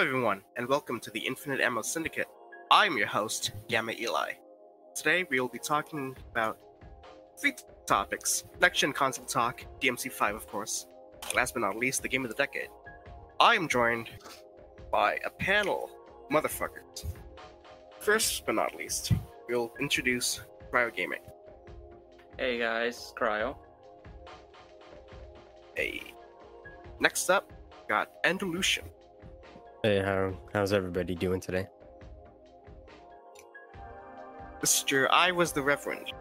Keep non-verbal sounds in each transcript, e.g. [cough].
Hello, everyone, and welcome to the Infinite Ammo Syndicate. I'm your host, Gamma Eli. Today, we will be talking about three topics next gen console talk, DMC5, of course, last but not least, the game of the decade. I am joined by a panel motherfuckers. First but not least, we'll introduce Cryo Gaming. Hey guys, Cryo. Hey. Next up, got Andalusian. Hey, how how's everybody doing today? Mr. I was the Reverend.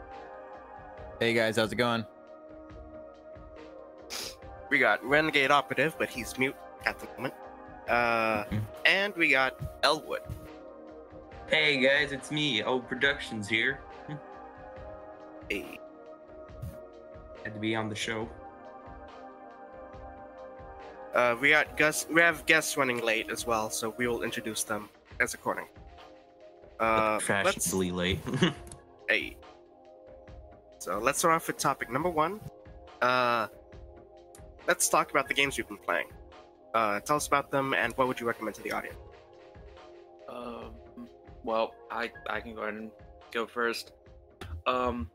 Hey guys, how's it going? We got Renegade Operative, but he's mute at the moment. Uh, Mhm. and we got Elwood. Hey guys, it's me, O Productions here. Hey. Had to be on the show. Uh, we got Gus. We have guests running late as well, so we will introduce them as according. Uh, let's Fashionably late. [laughs] hey. So let's start off with topic number one. Uh, let's talk about the games we've been playing. Uh, tell us about them and what would you recommend to the audience? Um, well, I I can go ahead and go first. Um,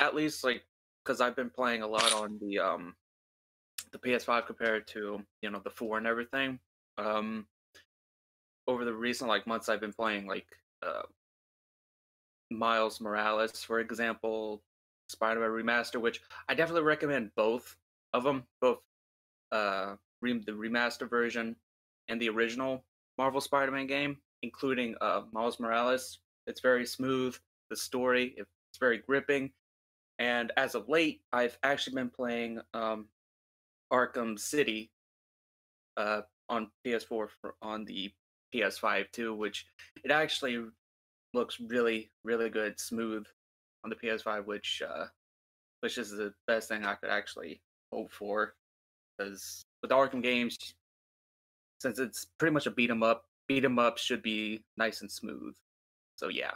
at least like because I've been playing a lot on the um the PS5 compared to you know the four and everything. Um, over the recent like months, I've been playing like uh Miles Morales, for example, Spider-Man Remaster, which I definitely recommend both of them, both uh re- the remaster version and the original Marvel Spider-Man game, including uh, Miles Morales. It's very smooth. The story it's very gripping, and as of late, I've actually been playing um, Arkham City uh, on PS4 for, on the PS5 too, which it actually looks really really good, smooth on the PS5, which uh, which is the best thing I could actually hope for, because with Arkham games, since it's pretty much a beat 'em up, beat 'em up should be nice and smooth. So yeah.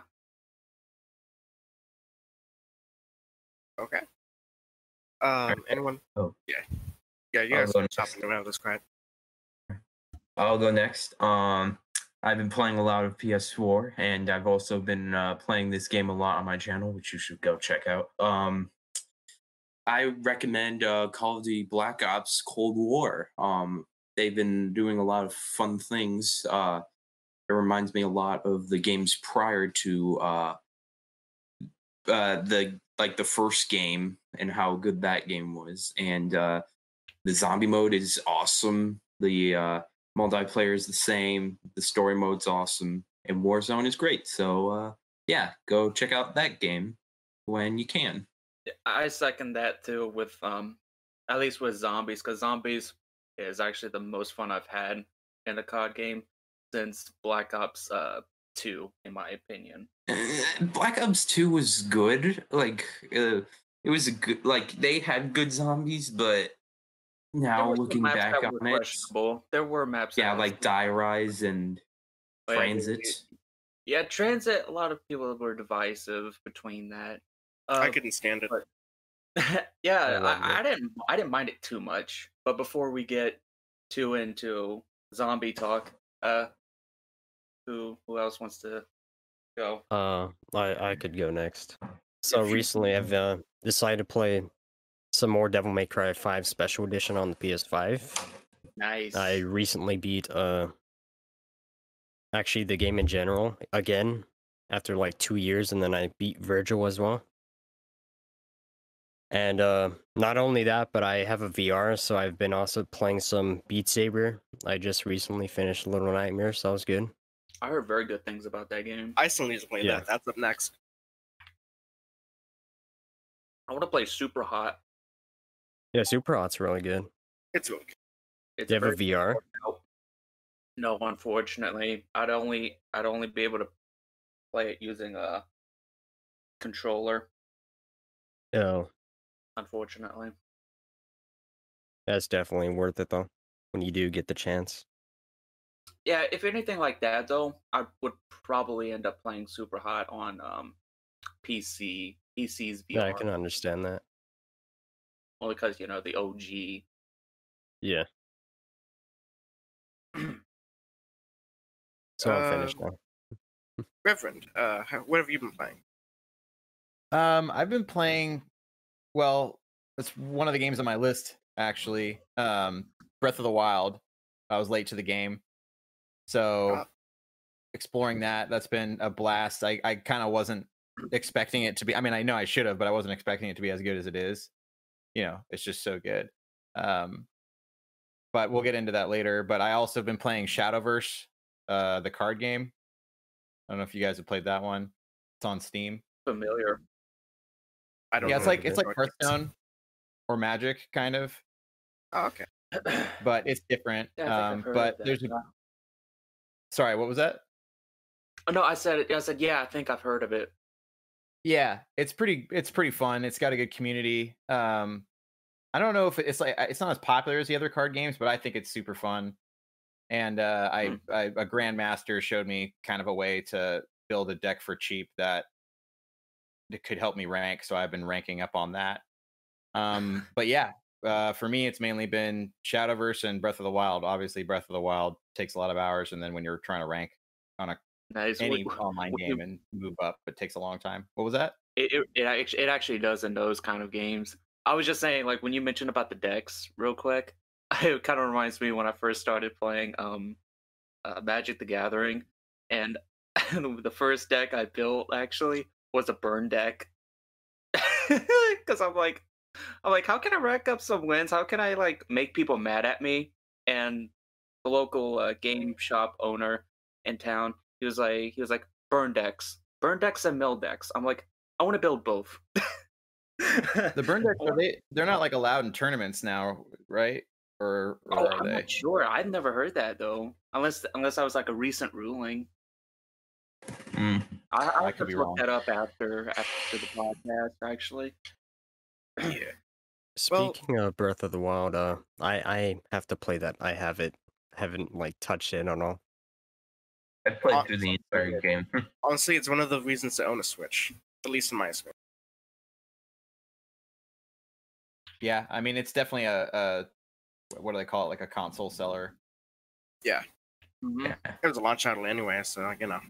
Okay. Um, anyone? Oh. Yeah. Yeah, you guys go are next. chopping around this crowd. I'll go next. Um, I've been playing a lot of PS4, and I've also been uh, playing this game a lot on my channel, which you should go check out. Um, I recommend uh, Call of Duty Black Ops Cold War. Um, they've been doing a lot of fun things. Uh, it reminds me a lot of the games prior to uh, uh, the like the first game and how good that game was. And uh, the zombie mode is awesome. The uh, multiplayer is the same. The story mode's awesome, and Warzone is great. So uh, yeah, go check out that game when you can. I second that too with um at least with zombies because zombies is actually the most fun I've had in a COD game since Black Ops uh 2 in my opinion. [laughs] Black Ops Two was good. Like uh, it was a good. Like they had good zombies, but now looking back on it. There were maps yeah, like Die Rise and Oh, yeah, yeah, TranZit. yeah. Yeah, TranZit a lot of people were divisive between that. I Uh, couldn't stand it. but- [laughs] yeah, loved I, I didn't I didn't mind it too much. But before we get too into zombie talk, uh who who else wants to go? Uh, I I could go next. So recently, I've uh, decided to play some more Devil May Cry 5 Special Edition on the PS5. Nice. I recently beat uh, actually the game in general again after like two years, and then I beat Virgil as well. And uh, not only that, but I have a VR, so I've been also playing some Beat Saber. I just recently finished Little Nightmares, so that was good. I heard very good things about that game. I still need to play Yeah. that. That's up next. I want to play Superhot. Yeah, Superhot's really good. It's really good. It's Do you have a VR? No. No, unfortunately, I'd only I'd only be able to play it using a controller. Oh, Unfortunately, that's definitely worth it though. When you do get the chance. yeah. If anything like that, though, I would probably end up playing Super Hot on um PC. PC's VR. Yeah, I can understand that. Only because you know the OG. Yeah. [clears throat] So I'm finished Uh, now. Reverend, uh, how, what have you been playing? Um, I've been playing. Well, it's one of the games on my list actually. Um, Breath of the Wild. I was late to the game, so Ah. exploring that. That's been a blast. I I kind of wasn't [clears throat] expecting it to be. I mean, I know I should have, but I wasn't expecting it to be as good as it is. You know, it's just so good. Um, but we'll get into that later. But I also been playing Shadowverse, uh, the card game. I don't know if you guys have played that one. It's on Steam. Familiar. I don't yeah, know it's like it's like. Hearthstone or Magic, kind of, Oh, okay. [clears throat] but it's different. Yeah, I think I've um, but there's a, sorry, what was that? Oh, no, I said it. I said yeah. I think I've heard of it. Yeah, it's pretty. It's pretty fun. It's got a good community. Um, I don't know if it's like it's not as popular as the other card games, but I think it's super fun. And uh, I, Hmm. I a grandmaster showed me kind of a way to build a deck for cheap that that could help me rank. So I've been ranking up on that. Um, [laughs] but yeah, uh, for me, it's mainly been Shadowverse and Breath of the Wild. Obviously, Breath of the Wild takes a lot of hours, and then when you're trying to rank on a Nice. any What- [laughs] online what you- game and move up, it takes a long time. What was that? it, it, it, act- it actually does in those kind of games. I was just saying, like when you mentioned about the decks, real quick, [laughs] it kind of reminds me when I first started playing um, uh, Magic: The Gathering, and [laughs] the first deck I built actually was a burn deck, because I'm like, I'm like, how can I rack up some wins? How can I like make people mad at me? And the local uh, game shop owner in town, he was like, he was like, burn decks, burn decks and mill decks. I'm like, I want to build both. The burn decks are [laughs] they? They're not like allowed in tournaments now, right? Or, or Oh, are I'm they? not sure. I've never heard that though, unless unless I was like a recent ruling. Mm. I, I, I have could to be look wrong. that up after after the podcast. Actually, Yeah. [clears throat] Well- Speaking of Breath of the Wild, uh, I I have to play that. I have it. Haven't like touched it at all. I played Uh, through the entire game. [laughs] Honestly, it's one of the reasons to own a Switch, at least in my experience. Yeah, I mean it's definitely a, a what do they call it? Like a console seller. Mhm. yeah. It was a launch title anyway, so you know.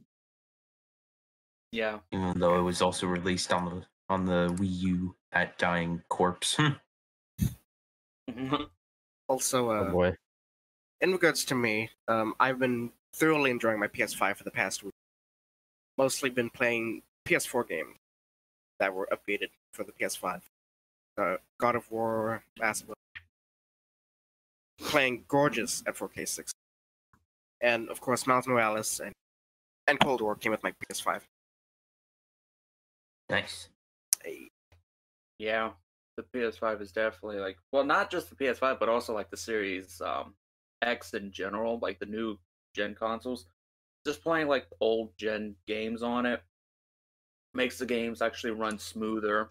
yeah. Even though it was also released on the on the Wii U at dying corpse. [laughs] Mhm. Also, Oh uh, boy. in regards to me, um, I've been thoroughly enjoying my PS5 for the past week. Mostly been playing PS4 games that were updated for the PS5. Uh, God of War, Last of Us. Playing gorgeous at 4K 60. And of course, Miles Morales and, and Cold War came with my PS5. nice. Hey, Yeah, the PS5 is definitely like well, not just the PS5, but also like the Series um, X in general, like the new gen consoles. Just playing like old gen games on it makes the games actually run smoother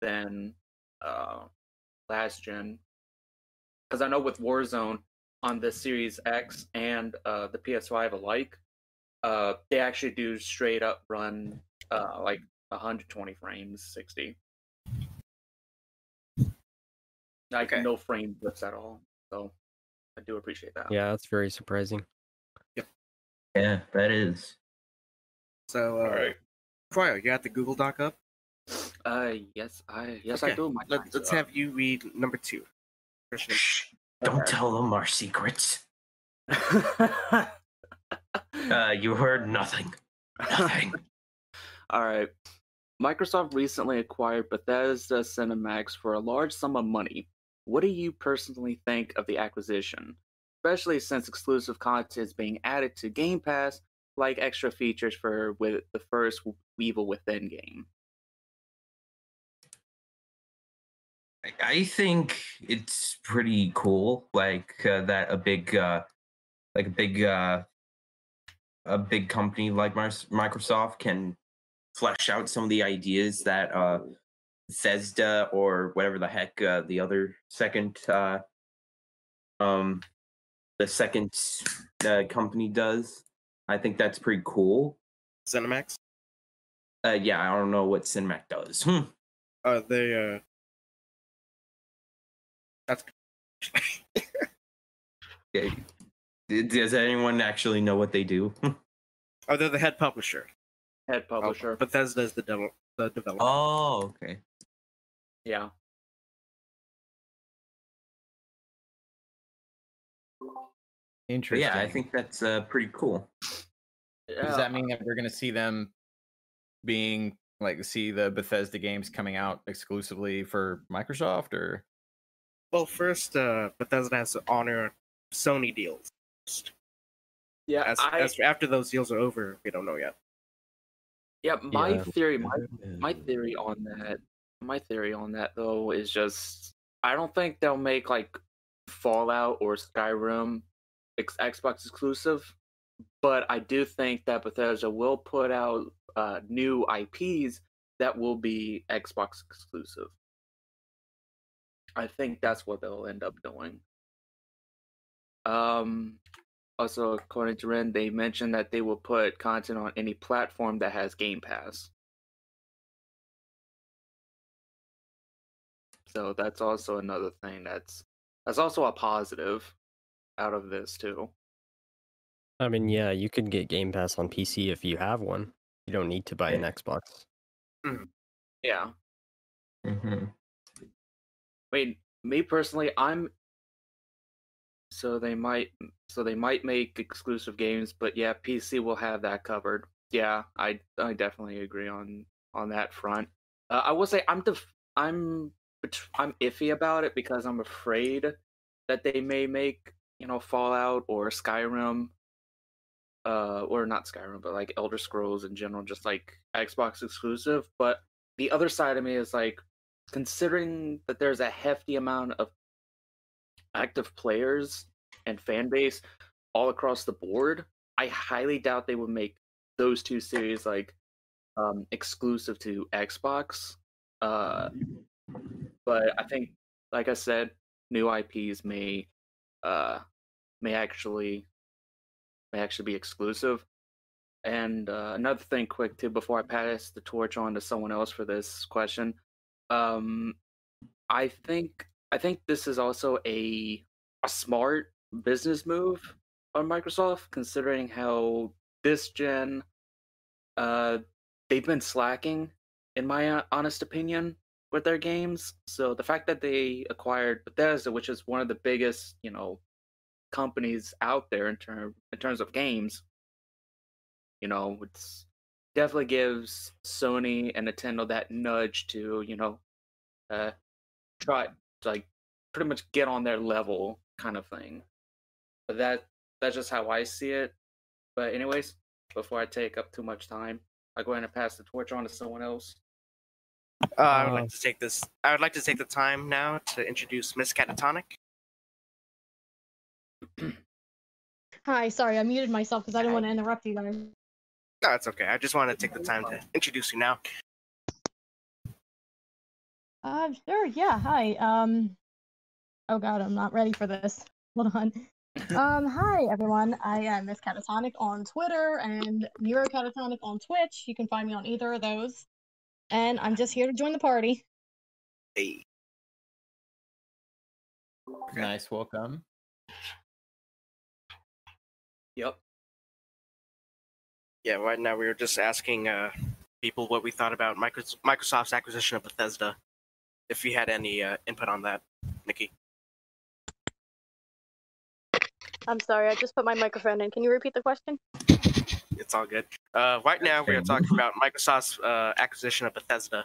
than uh, last gen. Because I know with Warzone on the Series X and uh, the PS5 alike, uh, they actually do straight up run uh, like 120 frames, 60. Like Okay. no frame blips at all. So I do appreciate that. Yeah, that's very surprising. Yeah, that is. so, uh, Alright. Cryo, you got the Google Doc up? Uh, yes, I yes Okay, I do. My Let, let's have you read number two. Shh, don't Okay. tell them our secrets. [laughs] Uh, you heard nothing. Nothing. [laughs] All right. Microsoft recently acquired Bethesda ZeniMax for a large sum of money. What do you personally think of the acquisition, especially since exclusive content is being added to Game Pass, like extra features for with the first Evil Within game? I- I think it's pretty cool, like uh, that a big, uh, like a big, uh, a big company like Microsoft can flesh out some of the ideas that uh, Bethesda or whatever the heck uh, the other second, uh, um, the second uh, company does. I think that's pretty cool. ZeniMax? Uh, yeah, I don't know what ZeniMax does. Hmm. Uh, they, uh. That's. [laughs] Yeah, D- Does anyone actually know what they do? Oh, they're the head publisher. Head publisher. Bethesda is the devel- the developer. oh, okay. yeah. Interesting. yeah, I think that's uh, pretty cool. Does that mean that we're going to see them being like see the Bethesda games coming out exclusively for Microsoft or Well, first, uh, Bethesda has to honor Sony deals. Yeah, As, I, as after those deals are over, we don't know yet. yeah. My Yeah. theory, my my theory on that, my theory on that though is just I don't think they'll make like Fallout or Skyrim ex- Xbox exclusive, but I do think that Bethesda will put out uh, new IPs that will be Xbox exclusive. I think that's what they'll end up doing. Um, also, according to Ren, they mentioned that they will put content on any platform that has Game Pass. So that's also another thing that's that's also a positive out of this too. I mean, yeah, you could get Game Pass on PC if you have one. You don't need to buy an Xbox. Yeah. hmm I mean, me personally, I'm so they might so they might make exclusive games, but yeah, PC will have that covered. Yeah, I I definitely agree on on that front. Uh, I will say I'm def- I'm I'm iffy about it because I'm afraid that they may make you know Fallout or Skyrim, uh, or not Skyrim, but like Elder Scrolls in general, just like Xbox exclusive. But the other side of me is like considering that there's a hefty amount of active players and fan base all across the board, I highly doubt they would make those two series like um, exclusive to Xbox. Uh, but I think, like I said, new IPs may uh, may actually may actually be exclusive. And uh, another thing, quick too, before I pass the torch on to someone else for this question, um, I think I think this is also a a smart business move on Microsoft, considering how this gen, uh, they've been slacking, in my uh, honest opinion, with their games. So the fact that they acquired Bethesda, which is one of the biggest, you know, companies out there in term in terms of games, you know, it's definitely gives Sony and Nintendo that nudge to, you know, uh, try like pretty much get on their level kind of thing. But that that's just how I see it. But anyways, before I take up too much time, I go ahead and pass the torch on to someone else. Uh, I would like to take this. I would like to take the time now to introduce Miss Catatonic. [clears throat] Hi, sorry, I muted myself because I didn't want to interrupt you guys. No, it's okay. I just wanted to take the time to introduce you now. Uh, sure, yeah, hi. Um, oh god, I'm not ready for this. [laughs] Hold on. Um, hi everyone. I am Miss Catatonic on Twitter and Neurocatatonic on Twitch. You can find me on either of those. And I'm just here to join the party. Hey. Okay. nice welcome? Yep. Yeah, right now we were just asking uh, people what we thought about Microsoft's acquisition of Bethesda. If you had any uh, input on that, Nikki. I'm sorry, I just put my microphone in. Can you repeat the question? It's all good. Uh, right now we are talking about Microsoft's uh, acquisition of Bethesda,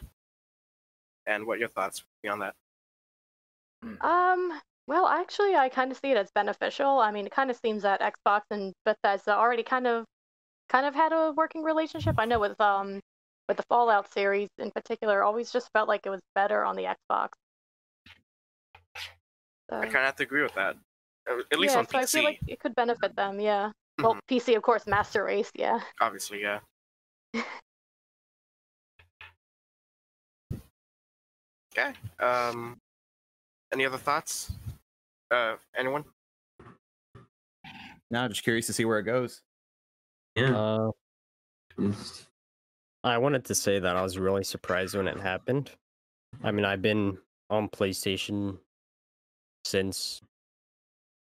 and what your thoughts would be on that. Um, well, actually, I kind of see it as beneficial. I mean, it kind of seems that Xbox and Bethesda already kind of, kind of had a working relationship. I know with um, with the Fallout series in particular, always just felt like it was better on the Xbox. So, I kind of have to agree with that. At least yeah, on so I PC, feel like it could benefit them. Yeah. Well, PC, of course, Master Race. Yeah. obviously, yeah. [laughs] okay. Um, any other thoughts? Uh, anyone? Now, just curious to see where it goes. Yeah. Uh, I wanted to say that I was really surprised when it happened. I mean, I've been on PlayStation since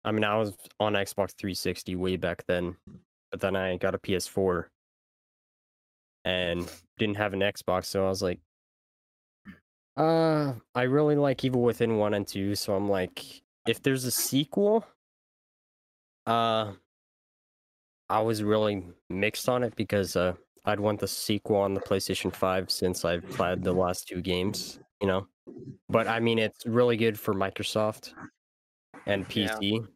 I mean, I was on Xbox 360 way back then, but then I got a PS4 and didn't have an Xbox, so I was like, uh, I really like Evil Within 1 and 2, so I'm like, if there's a sequel, uh, I was really mixed on it because uh, I'd want the sequel on the PlayStation 5 since I've played the last two games, you know. But I mean, it's really good for Microsoft and Yeah. PC.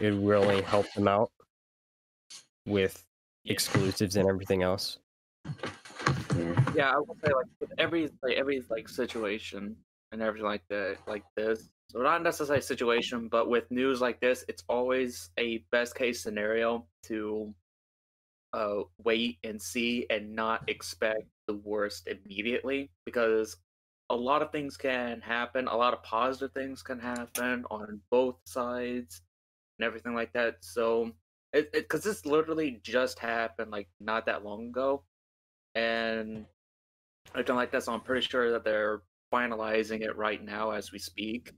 It really helped them out with exclusives and everything else. Yeah, I would say like with every like every like situation and everything like that like this. So not necessarily situation, but with news like this, it's always a best case scenario to uh wait and see and not expect the worst immediately because a lot of things can happen, a lot of positive things can happen on both sides and everything like that. So it because this literally just happened like not that long ago and everything like that. So I'm pretty sure that they're finalizing it right now as we speak.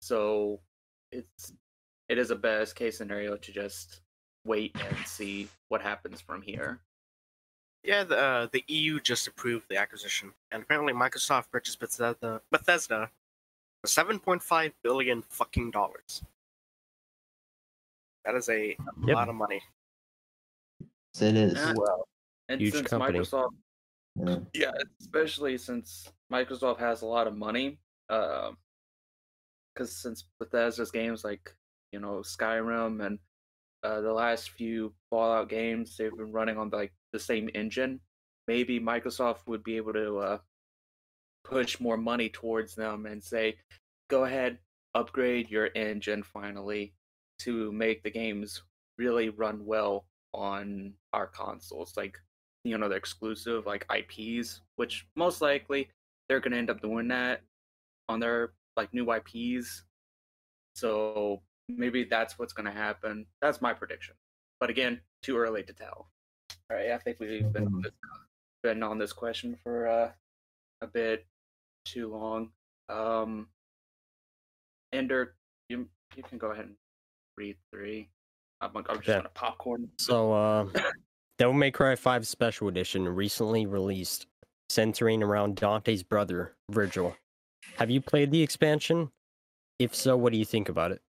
So it's it is a best case scenario to just wait and see what happens from here. Yeah, the, uh, the EU just approved the acquisition, and apparently Microsoft purchased Bethesda, Bethesda for 7.5 billion fucking dollars. That is a Yep. lot of money. Yes, it is. Yeah. And Huge since company. Microsoft Yeah. Yeah, especially since Microsoft has a lot of money. Because since Bethesda's games like you know Skyrim and uh, the last few Fallout games, they've been running on like the same engine. Maybe Microsoft would be able to uh, push more money towards them and say, "Go ahead, upgrade your engine finally to make the games really run well on our consoles." Like you know the exclusive like IPs, which most likely they're gonna end up doing that on their like new IPs. So maybe that's what's gonna happen. That's my prediction. But again, too early to tell. All right, I think we've been on Mhm. this, been on this question for uh, a bit too long. Um, Ender, you you can go ahead and read three. I'm, I'm just Yeah. gonna popcorn. So, uh, Devil May Cry 5 Special Edition recently released, centering around Dante's brother, Virgil. Have you played the expansion? If so, what do you think about it?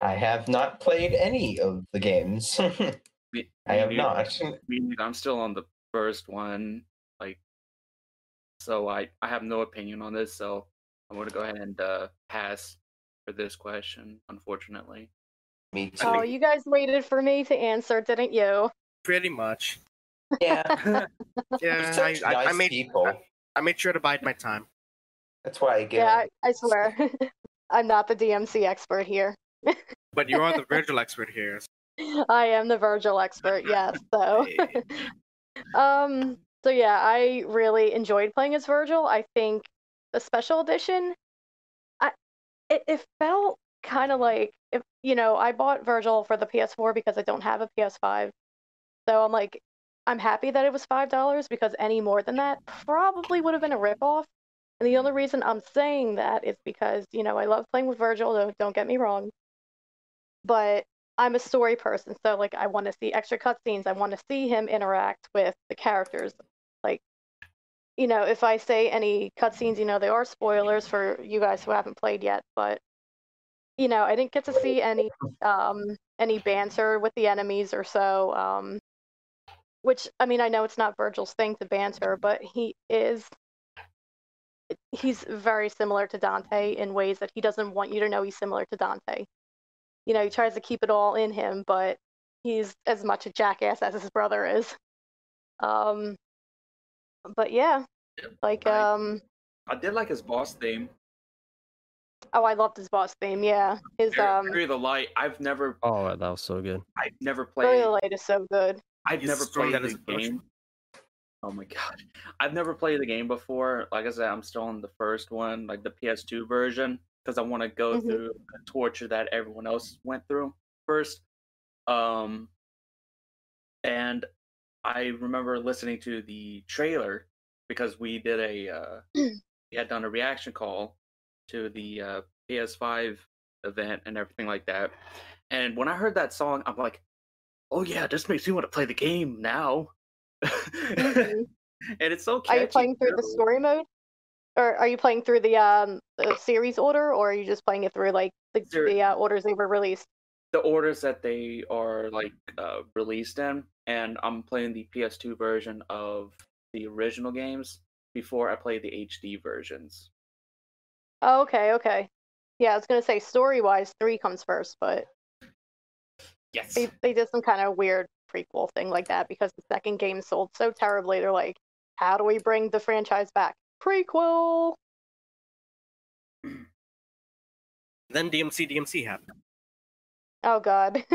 I have not played any of the games. [laughs] Me- I have neither. not. Me I'm still on the first one, like, so I I have no opinion on this. So I'm gonna go ahead and uh, pass for this question. Unfortunately, Me too. Oh, you guys waited for me to answer, didn't you? Pretty much. Yeah. [laughs] Yeah, You're I, such I, nice I made people. I made sure to bide my time. That's why I get. Yeah, I, I swear. [laughs] I'm not the DMC expert here. But you are the Virgil expert here. I am the Virgil expert, [laughs] yes. So, [laughs] um, so yeah, I really enjoyed playing as Virgil. I think the special edition, I it, it felt kind of like if you know I bought Virgil for the PS4 because I don't have a PS5, so I'm like I'm happy that it was five dollars because any more than that probably would have been a ripoff. And the only reason I'm saying that is because you know I love playing with Virgil. Don't, don't get me wrong, but I'm a story person, so like I want to see extra cutscenes. I want to see him interact with the characters. Like, you know, if I say any cutscenes, you know, they are spoilers for you guys who haven't played yet. But you know, I didn't get to see any um any banter with the enemies or so. Um, which I mean, I know it's not Virgil's thing to banter, but he is. He's very similar to Dante in ways that he doesn't want you to know he's similar to Dante you know, he tries to keep it all in him, but he's as much a jackass as his brother is. Um, but yeah, like I- um, I did like his boss theme. oh, I loved his boss theme. Yeah, his Fury- um, Fury of the Light. I've never, Oh, that was so good. I've never Fury played. of the Light is so good. I've He's never played at his the game. Oh my god, I've never played the game before. Like I said, I'm still on the first one, like the PS2 version, because I want to go Mhm. through the torture that everyone else went through first. Um, and I remember listening to the trailer because we did a uh, we had done a reaction call to the uh, PS5 event and everything like that. And when I heard that song, I'm like, oh yeah, this makes me want to play the game now. [laughs] Mhm. and it's so Catchy, Are you playing through the story mode? Or are you playing through the um the series order, or are you just playing it through like the, the uh, orders they were released? the orders that they are like uh, released in, and I'm playing the PS2 version of the original games before I play the HD versions. Oh, okay, okay. Yeah, I was gonna say story wise, three comes first, but Yes. they they did some kind of weird prequel thing like that because the second game sold so terribly. They're like, how do we bring the franchise back? Prequel. [clears throat] Then DMC DMC happened. Oh God. [laughs]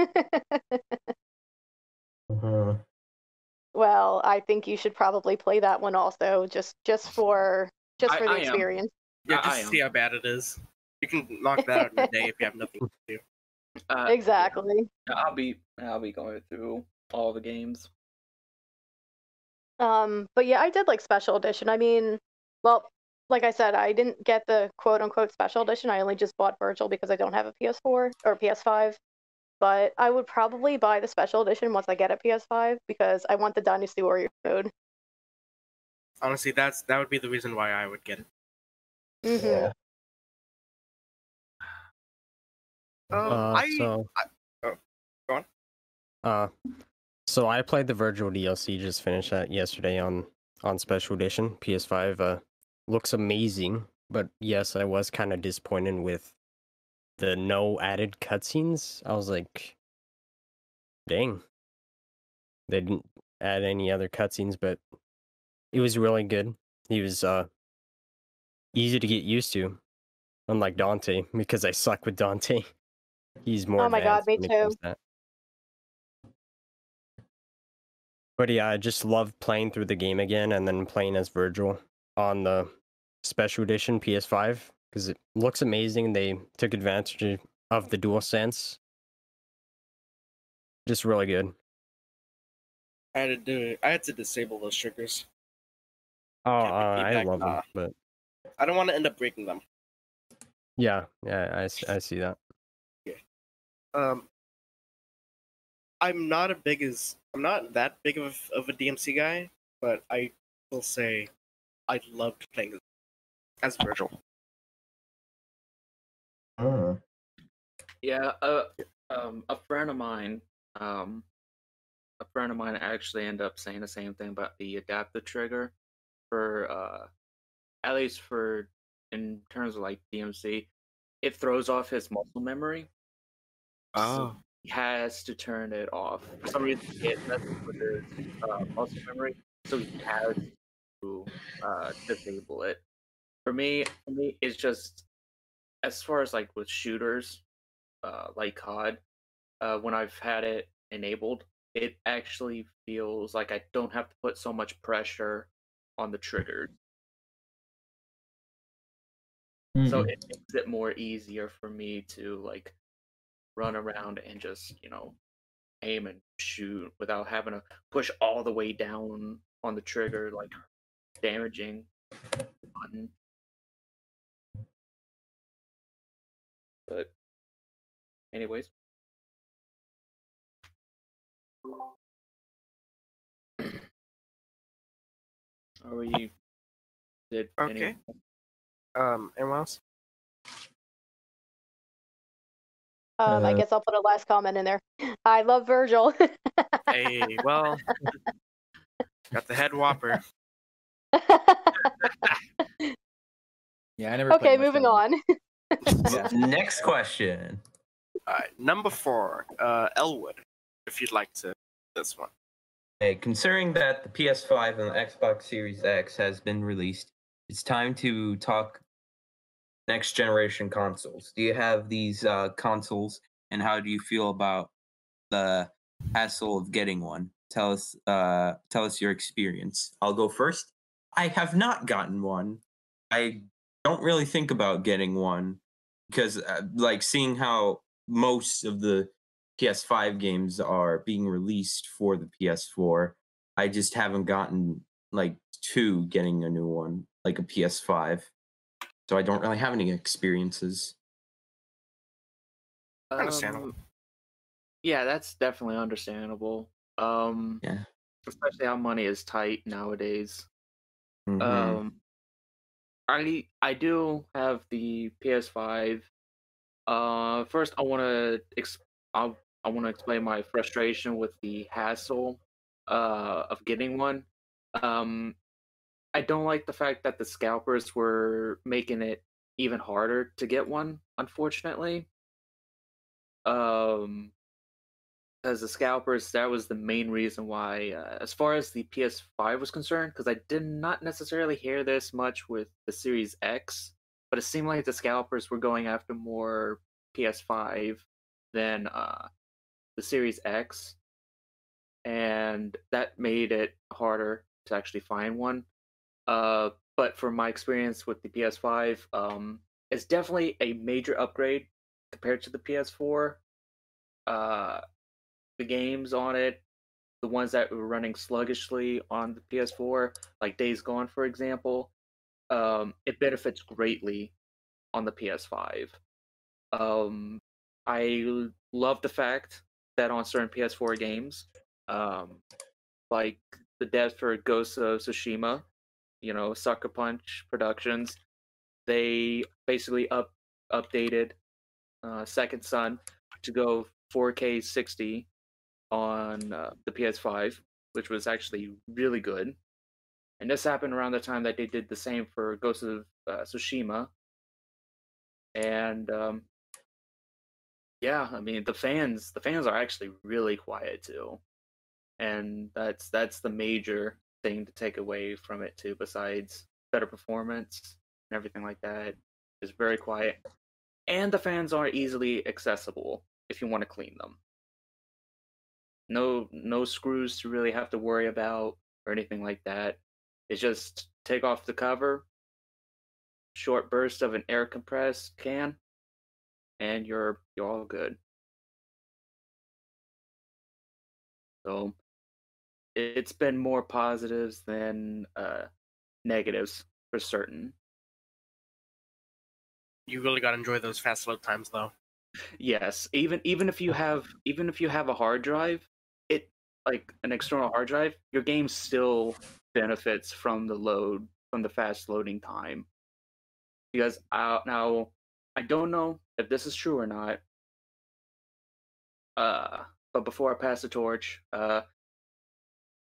Mhm. well, I think you should probably play that one also, just just for just I- for the I am. experience. Yeah, just I to see how bad it is. You can knock that out in a day if you have nothing to do. [laughs] Uh, Exactly. yeah, I'll be I'll be going through all the games. Um, but yeah, I did like special edition. I mean, well, like I said, I didn't get the quote unquote special edition. I only just bought Virgil because I don't have a PS4 or PS5. But I would probably buy the special edition once I get a PS5 because I want the Dynasty Warrior mode. Honestly, that's that would be the reason why I would get it. hmm Yeah. Um, Uh, I so, oh, go on. Uh, so I played the Virgil DLC. Just finished that yesterday on on special edition PS5. Uh, looks amazing, but yes, I was kind of disappointed with the no added cutscenes. I was like, dang, they didn't add any other cutscenes, but it was really good. He was uh easy to get used to, unlike Dante, [laughs] because I suck with Dante. He's more. Oh my God, me when it comes to that. But yeah, I just love playing through the game again and then playing as Virgil on the special edition PS5 because it looks amazing. And they took advantage of the DualSense. Just really good. I had to do. it. I had to disable those triggers. Oh, uh, I love them, uh, but I don't want to end up breaking them. yeah, yeah, I, I see that. Um, I'm not a big as I'm not that big of of a DMC guy, but I will say I loved playing as Virgil. Mm. Yeah, uh, um, a friend of mine, um, a friend of mine actually ended up saying the same thing about the adaptive trigger for, uh, at least for in terms of like DMC, it throws off his muscle memory. So he has to turn it off. For some reason, it messes with his uh, muscle memory, so he has to uh, disable it. For me, for me, it's just as far as like with shooters, uh, like COD, uh, when I've had it enabled, it actually feels like I don't have to put so much pressure on the trigger, so Mhm. it makes it more easier for me to like run around and just you know aim and shoot without having to push all the way down on the trigger, like damaging button. But, anyways. [clears throat] Are we? Did Okay. anyone- Um, anyone else? Um, I Uh, guess I'll put a last comment in there. I love Virgil. [laughs] Hey, well, [laughs] got the head whopper. [laughs] Yeah, I never. okay, moving Dota. on. [laughs] Next question. All right, number four, uh, Elwood. If you'd like to, this one. Hey, considering that the PS5 and the Xbox Series X has been released, it's time to talk next generation consoles. Do you have these uh, consoles, and how do you feel about the hassle of getting one? Tell us, uh, tell us your experience. I'll go first. I have not gotten one. I don't really think about getting one because, uh, like, seeing how most of the PS5 games are being released for the PS4. I just haven't gotten like to getting a new one, like a PS5. So I don't really have any experiences. Understandable. Um, yeah, that's definitely understandable. Um, Yeah. especially how money is tight nowadays. Mhm. Um, I I do have the PS5. Uh, first I want to ex- I I want to explain my frustration with the hassle uh of getting one. Um, I don't like the fact that the scalpers were making it even harder to get one. Unfortunately, um, because the scalpers that was the main reason why uh, as far as the ps5 was concerned because i did not necessarily hear this much with the series x but it seemed like the scalpers were going after more ps5 than uh, the series x and that made it harder to actually find one. Uh, but from my experience with the ps5 um, it's definitely a major upgrade compared to the ps4 uh, the games on it, the ones that were running sluggishly on the PS4, like Days Gone, for example, um, it benefits greatly on the PS5. Um, I love the fact that on certain PS4 games, um, like the devs for Ghost of Tsushima, you know, Sucker Punch Productions, they basically up updated uh, Second Son to go 4K 60 on uh, the PS5, which was actually really good. And this happened around the time that they did the same for Ghost of uh, Tsushima. And um, yeah, I mean the fans, the fans are actually really quiet too, and that's that's the major thing to take away from it too. Besides better performance and everything like that, is very quiet, and the fans are easily accessible if you want to clean them no no screws to really have to worry about or anything like that. It's just take off the cover, short burst of an air compressed can, and you're you're all good. So it's been more positives than uh, negatives for certain. You really gotta enjoy those fast load times, though. Yes, even even if you have even if you have a hard drive, like an external hard drive, your game still benefits from the load from the fast loading time. Because uh, now I don't know if this is true or not. Uh, but before I pass the torch, uh,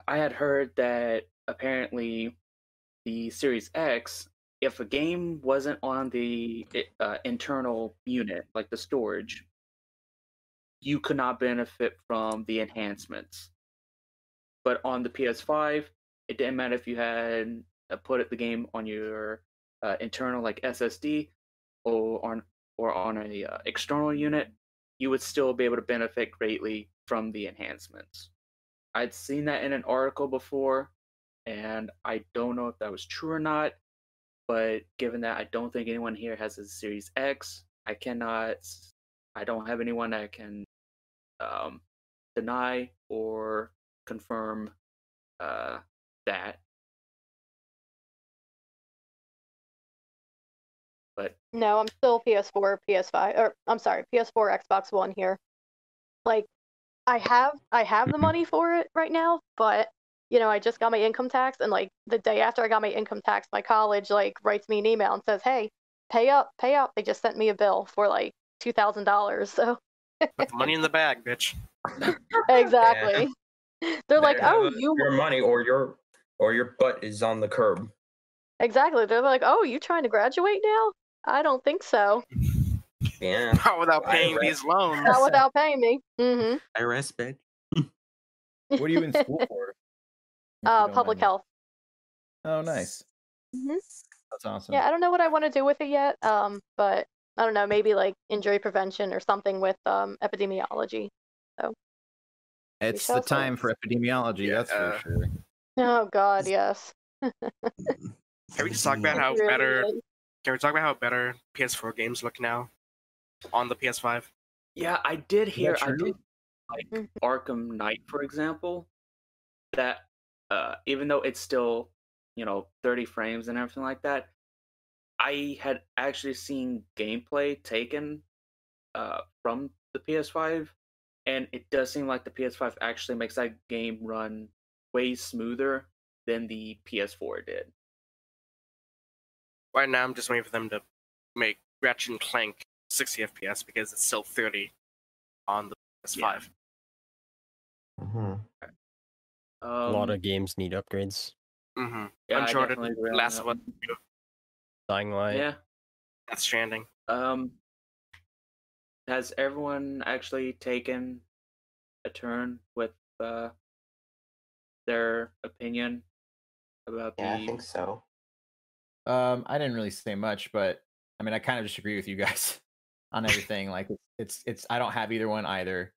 I had heard that apparently the Series X, if a game wasn't on the uh, internal unit, like the storage, you could not benefit from the enhancements. But on the PS5, it didn't matter if you had uh, put the game on your uh, internal like SSD or on or on a uh, external unit, you would still be able to benefit greatly from the enhancements. I'd seen that in an article before, and I don't know if that was true or not. But given that I don't think anyone here has a Series X, I cannot. I don't have anyone that can um, deny or confirm uh, that. But No, I'm still PS4, PS5, or I'm sorry, PS4, Xbox One here. Like, I have I have the Mhm. money for it right now, but you know, I just got my income tax, and like the day after I got my income tax, my college like writes me an email and says, "Hey, pay up, pay up." They just sent me a bill for like two thousand dollars. So Put the money in the bag, bitch. [laughs] exactly, [laughs] they're like, "Oh, you your money or your or your butt is on the curb. exactly." They're like, "Oh, you trying to graduate now?" I don't think so. Yeah. Not without paying these loans. Not [laughs] without paying me. Mm-hmm. IRS, [laughs] bitch. What are you in school for? Uh, public mind health. Oh, nice. hmm That's awesome. Yeah, I don't know what I want to do with it yet. Um, but I don't know, maybe like injury prevention or something with um epidemiology. It's the time for epidemiology. Yeah, that's for sure. Oh God, yes. [laughs] Can we just talk about how Really better? is. Can we talk about how better PS4 games look now on the PS5? yeah, I did hear. I did like Mhm. Arkham Knight, for example. That uh, even though it's still you know 30 frames and everything like that, I had actually seen gameplay taken uh, from the PS5, and it does seem like the PS5 actually makes that game run way smoother than the PS4 did. Right now, I'm just waiting for them to make Ratchet and Clank 60 FPS because it's still 30 on the PS5. Mhm. Um, a lot of games need upgrades. Mm-hmm. yeah, I Uncharted, definitely agree on Last of Us, one. Dying Light. Yeah. Death Stranding. Um, has everyone actually taken a turn with uh, their opinion about Yeah, I think so. Um, I didn't really say much, but I mean, I kind of just agree with you guys [laughs] on [laughs] everything. like, it's, it's, it's, I don't have either one either.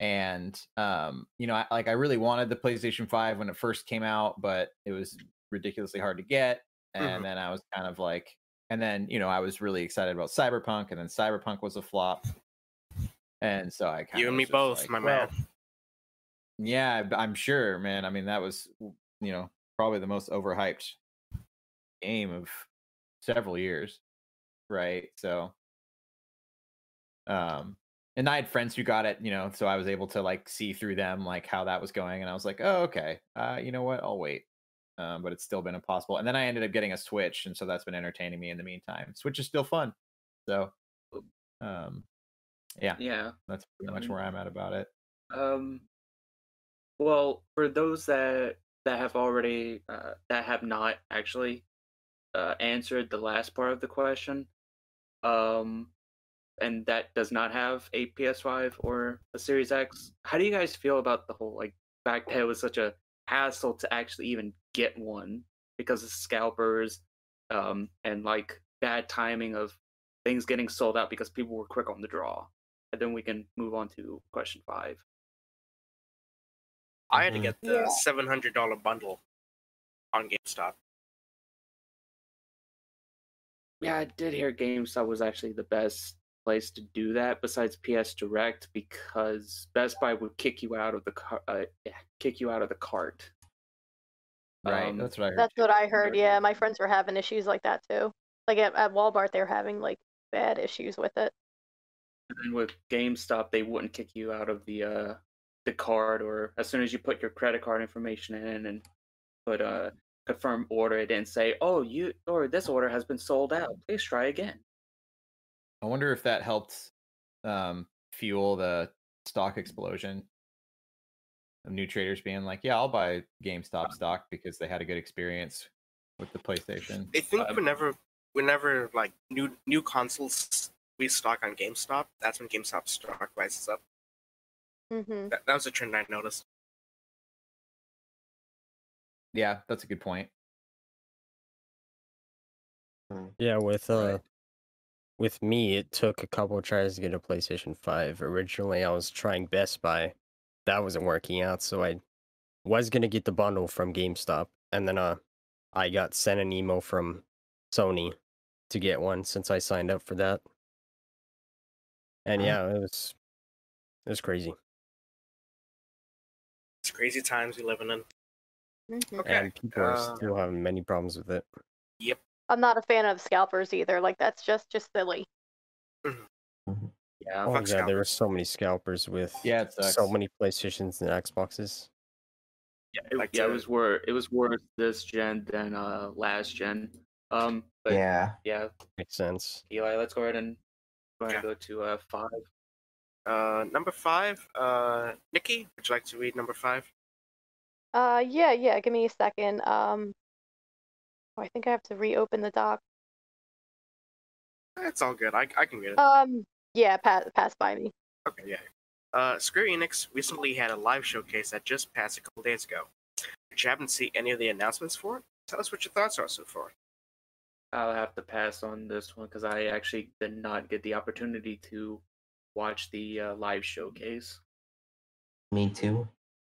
And, um, you know, I, like, I really wanted the PlayStation 5 when it first came out, but it was ridiculously hard to get. And Mhm. then I was kind of like, and then, you know, I was really excited about Cyberpunk, and then Cyberpunk was a flop. And so I kind You of and me both, my man. yeah, I'm sure, man. I mean, that was, you know, probably the most overhyped game of several years, right? So, um, and I had friends who got it, you know, so I was able to like see through them like how that was going, and I was like, oh, okay, uh, you know what, I'll wait. Um, but it's still been impossible. And then I ended up getting a Switch, and so that's been entertaining me in the meantime. Switch is still fun, so, um, yeah, Yeah. that's pretty much Um, where I'm at about it. Um. Well, for those that that have already uh, that have not actually uh, answered the last part of the question, um, and that does not have a PS5 or a Series X, how do you guys feel about the whole like fact that it was such a hassle to actually even get one because of scalpers, um, and like bad timing of things getting sold out because people were quick on the draw? And then we can move on to question five. I had to Mhm. get the $700 bundle on GameStop. Yeah, I did hear GameStop was actually the best place to do that besides PS Direct because Best Buy would kick you out of the car, uh, kick you out of the cart. Right, Um, that's what I heard. That's what I heard. Yeah, my friends were having issues like that too. Like at, at Walmart, they were having like bad issues with it. And then with GameStop, they wouldn't kick you out of the uh the card, or as soon as you put your credit card information in and put a confirm order, it didn't say, "Oh, you or this order has been sold out. Please try again." I wonder if that helped um, fuel the stock explosion of new traders being like, "Yeah, I'll buy GameStop stock because they had a good experience with the PlayStation." I think Um, whenever, whenever like new new consoles restock on GameStop, that's when GameStop stock rises up. Mm-hmm. That, that was a trend I noticed. Yeah, that's a good point. Yeah, with uh Right. with me it took a couple of tries to get a PlayStation 5. Originally I was trying Best Buy. That wasn't working out, so I was gonna get the bundle from GameStop and then uh I got sent an email from Sony to get one since I signed up for that. And Ah. yeah, it was it was crazy. It's crazy times we living in. hmm Okay. And people are uh, still having many problems with it. Yep. I'm not a fan of scalpers either. Like that's just just silly. Yeah, Oh fuck yeah, there were so many scalpers with Yeah, so many PlayStations and Xboxes. yeah, it, Like yeah, it was worse. It was worse this gen than uh last gen. Um, but yeah. yeah, Makes sense. Eli, let's go ahead and go ahead and go to uh five. Uh, number five. Uh, Nikki, would you like to read number five? Uh, yeah, yeah. Give me a second. Um, oh, I think I have to reopen the doc. It's all good. I I can read it. Um, yeah, pass pass by me. Okay, yeah. Uh, Square Enix recently had a live showcase that just passed a couple days ago. If you haven't seen any of the announcements for it, tell us what your thoughts are so far. I'll have to pass on this one because I actually did not get the opportunity to watch the uh, live showcase. Me too.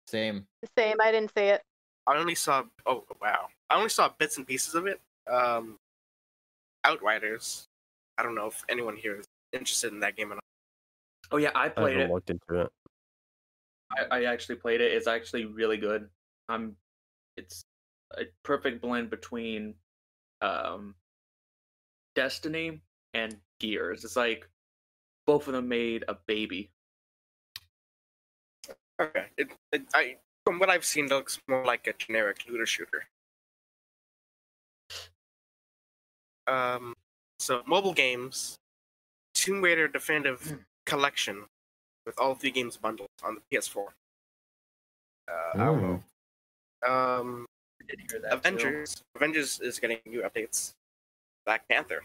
Same. Same. I didn't see it. I only saw oh wow. I only saw bits and pieces of it. Um Outriders. I don't know if anyone here is interested in that game or not. Oh yeah, I I played haven't it. looked into it. I, I actually played it. It's actually really good. I'm. It's a perfect blend between, um, Destiny and Gears. It's like both of them made a baby. Okay. It, it, I, from what I've seen, it looks more like a generic looter shooter. Um, so mobile games, Tomb Raider Definitive Collection, with all three games bundled on the PS4. Uh, I don't know. Um, I did hear that. too. Avengers. Avengers is getting new updates. Black Panther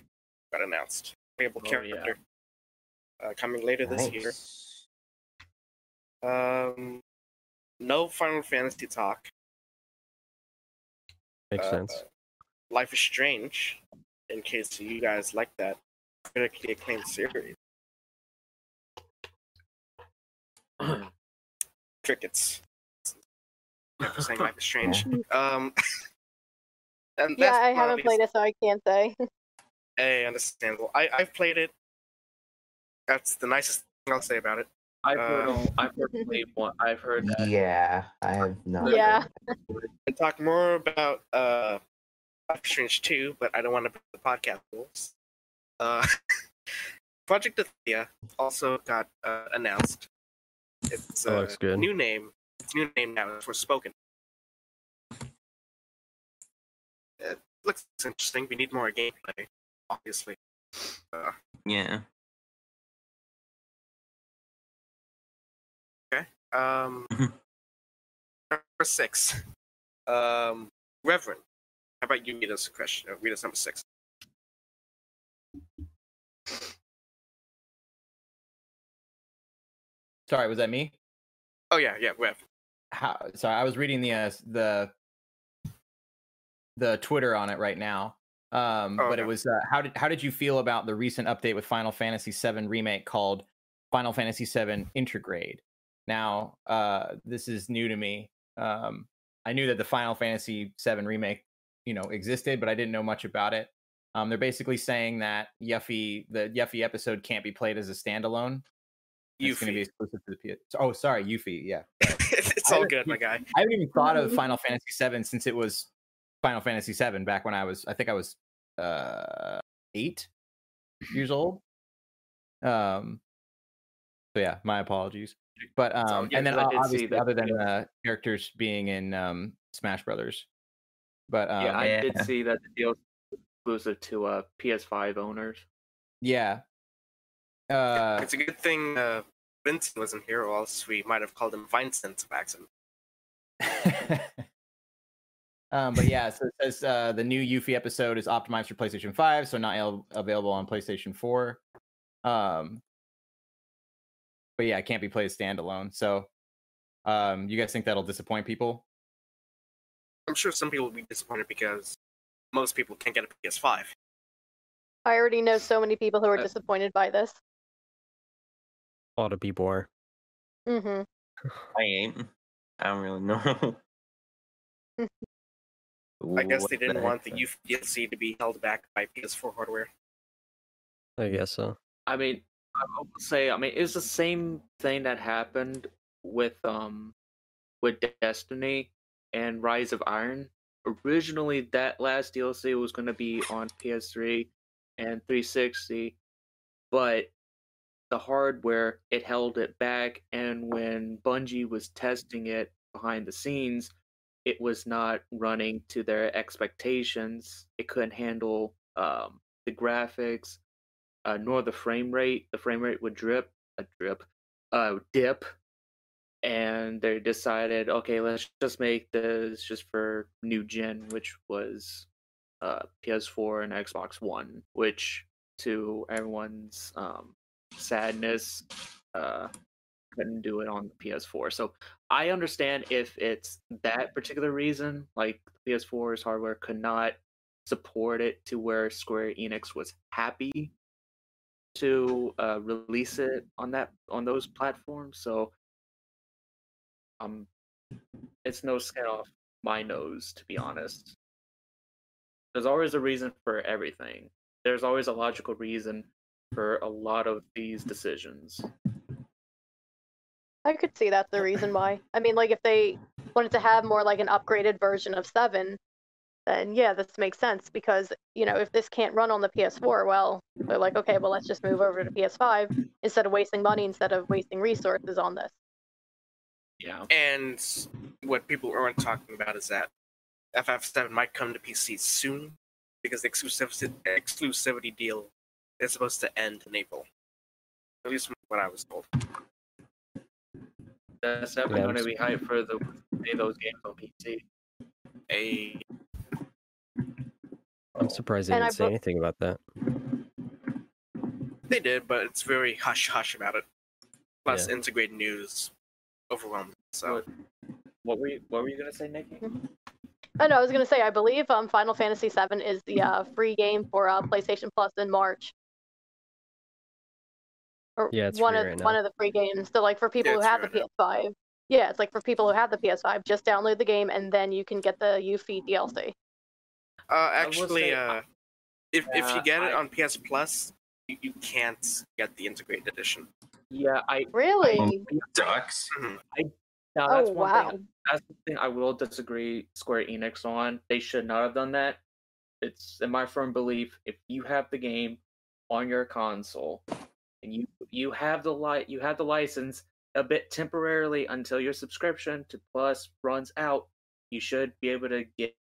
got announced. Playable Oh, character. Uh, coming later this year. Um, no Final Fantasy talk. Makes Uh, sense. Life is Strange, in case you guys like that critically acclaimed series. [clears throat] Crickets. Never saying Life is Strange. Um, [laughs] and Yeah, I haven't obvious- played it, so I can't say. [laughs] Hey, understandable. I I've played it. That's the nicest thing I'll say about it. I've heard, Uh, I've heard played [laughs] one. I've heard that. Yeah, I have not. Yeah. And talk more about uh, Life Strange 2, but I don't want to break the podcast rules. Uh, [laughs] Project Athia also got uh, announced. It's That a looks good. new name. Its new name now is Forspoken. It looks interesting. We need more gameplay, obviously. Uh, Yeah. Okay. Um, [laughs] Mhm. number six. Um, Reverend. How about you read us a question? Read us number six. Sorry, was that me? Oh yeah, yeah, Rev. How? Sorry, I was reading the uh, the the Twitter on it right now. Um, Oh, but okay. it was uh, how did how did you feel about the recent update with Final Fantasy VII remake called Final Fantasy VII Intergrade? Now, uh, this is new to me. Um, I knew that the Final Fantasy VII remake, you know, existed, but I didn't know much about it. Um, they're basically saying that Yuffie, the Yuffie episode, can't be played as a standalone. It's going to be exclusive to the PS. Oh, sorry, Yuffie. Yeah, [laughs] it's I all good, my guy. I haven't even thought of Mhm. Final Fantasy VII since it was Final Fantasy VII back when I was, I think I was uh, eight years old. Um, so yeah, my apologies. But um, and then 'cause I o- did see obviously, other than video. the characters being in um, Smash Brothers. But um, yeah, I yeah, did see that the deal exclusive to uh, PS5 owners. yeah. Uh, It's a good thing uh, Vincent wasn't here, or else we might have called him Vincent by accident. [laughs] um, but yeah, so it says uh, the new Yuffie episode is optimized for PlayStation 5, so not el- available on PlayStation 4. Um, but yeah, it can't be played standalone. So, um, you guys think that'll disappoint people? I'm sure some people will be disappointed because most people can't get a PS5. I already know so many people who are disappointed by this. A lot of people are. hmm I ain't. [laughs] I don't really know. [laughs] I guess they didn't heck want the then? Yuffie DLC to be held back by PS4 hardware. I guess so. I mean, I will say, I mean, it's the same thing that happened with um with Destiny and Rise of Iron. Originally, that last DLC was going to be on PS3 and 360, but the hardware it held it back, and when Bungie was testing it behind the scenes, it was not running to their expectations. It couldn't handle um, the graphics uh, nor the frame rate. The frame rate would drip, a drip, uh, dip, and they decided, okay, let's just make this just for new gen, which was uh, PS4 and Xbox One, which to everyone's um, sadness, uh, couldn't do it on the PS4. So I understand if it's that particular reason, like the PS4's hardware could not support it to where Square Enix was happy to uh, release it on that on those platforms. So um, it's no skin off my nose, to be honest. There's always a reason for everything. There's always a logical reason for a lot of these decisions. I could see that's the reason why. I mean, like if they wanted to have more like an upgraded version of Seven, then yeah, this makes sense because you know if this can't run on the PS4, well, they're like, okay, well let's just move over to PS5. instead of wasting money, instead of wasting resources on this. Yeah. And what people aren't talking about is that FF7 might come to PC soon because the exclusivity, exclusivity deal is supposed to end in April. At least from what I was told. That's definitely Yeah, going to be hype for the play those games on PC. A I'm surprised they And didn't say bo- anything about that. they did, but it's very hush hush about it. Plus, Yeah. Intergrade news overwhelmed. So What, what were you What were you gonna say, Nikki? I know. I was gonna say. I believe um, Final Fantasy VII is the uh, free game for uh, PlayStation Plus in March. Or Yeah, it's one of right one of the free games. So like for people Yeah, who it's have the free right PS5. Yeah, it's like for people who have the PS5, just download the game and then you can get the Yuffie DLC. uh, will actually, say, uh, if if you uh, get it I- on PS Plus, you, you can't get the Intergrade edition. Yeah, I. Really? Um, Ducks. Mhm. No, oh that's one wow. thing. That's the thing I will disagree Square Enix on. They should not have done that. It's in my firm belief if you have the game on your console and you you have the li- you have the license a bit temporarily until your subscription to Plus runs out, you should be able to get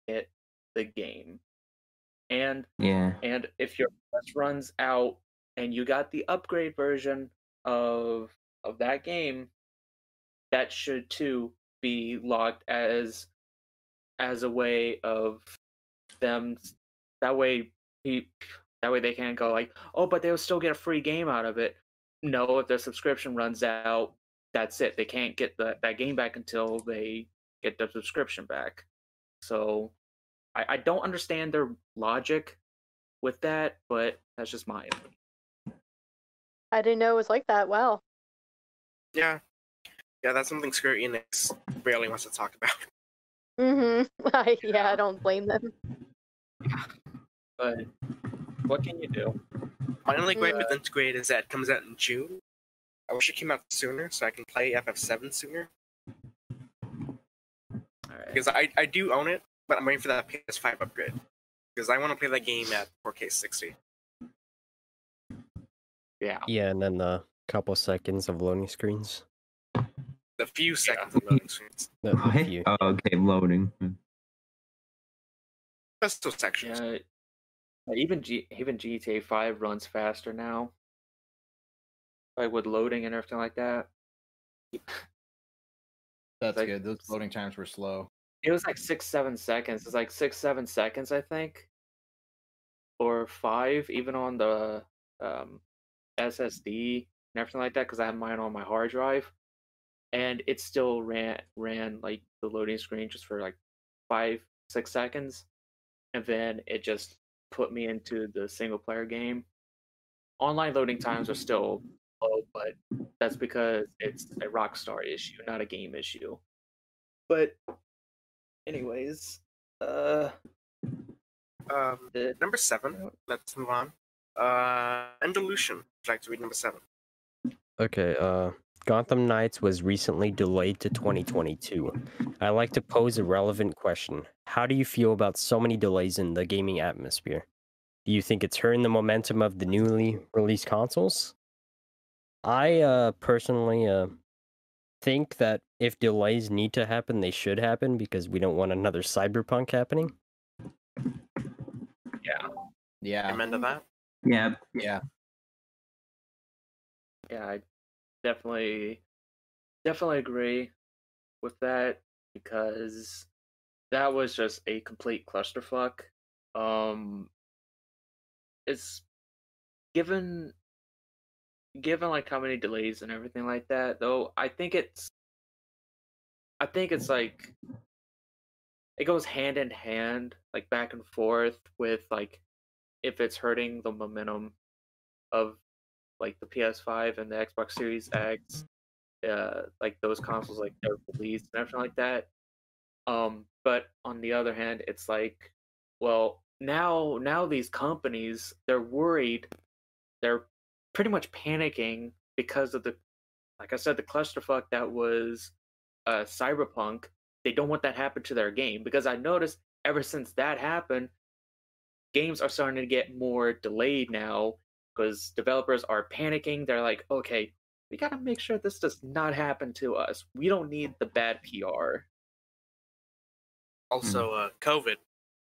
the game. And Yeah. and if your Plus runs out and you got the upgrade version of of that game, that should too be locked as as a way of them that way that way they can't go like oh but they'll still get a free game out of it no if their subscription runs out that's it they can't get the, that game back until they get their subscription back so I, I don't understand their logic with that but that's just my opinion I didn't know it was like that. Wow. Yeah, yeah, that's something Square Enix barely wants to talk about. Mm-hmm. [laughs] yeah, I don't blame them. but what can you do My only gripe Yeah. with Intergrade is that it comes out in June. I wish it came out sooner so I can play FF7 sooner. all right Because I, I do own it, but I'm waiting for that PS5 upgrade. Because I want to play that game at 4K 60. yeah Yeah, and then the couple seconds of loading screens. The few seconds of loading screens. The, oh, the few. Oh, okay, loading. Just those sections. Yeah, even G even GTA Five runs faster now, like with loading and everything like that. That's Like- good. Those loading times were slow. It was like six seven seconds. It's like six seven seconds, I think, or five, even on the um, SSD and everything like that. Because I have mine on my hard drive, and it still ran ran like the loading screen just for like five six seconds, and then it just put me into the single player game. Online loading times are still low, but that's because it's a Rockstar issue, not a game issue. But anyways, uh Um, the, number seven. Let's move on. Uh, Endelution. Would you like to read number seven? Okay, uh, Gotham Knights was recently delayed to 2022. I like to pose a relevant question. How do you feel about so many delays in the gaming atmosphere? Do you think it's hurting the momentum of the newly released consoles? I uh, personally uh, think that if delays need to happen, they should happen because we don't want another cyberpunk happening. yeah, Yeah. Amen to that. Yeah. Yeah. yeah, I definitely definitely agree with that because that was just a complete clusterfuck. Um it's given given like how many delays and everything like that though i think it's i think it's like it goes hand in hand like back and forth with like if it's hurting the momentum of like the ps5 and the xbox series x uh like those consoles like they're released and everything like that. Um but on the other hand it's like well now now these companies they're worried they're pretty much panicking because of the like i said the clusterfuck that was uh cyberpunk. They don't want that happen to their game because i noticed ever since that happened games are starting to get more delayed now because developers are panicking. They're like, okay, we gotta make sure this does not happen to us. We don't need the bad PR. Also, uh, COVID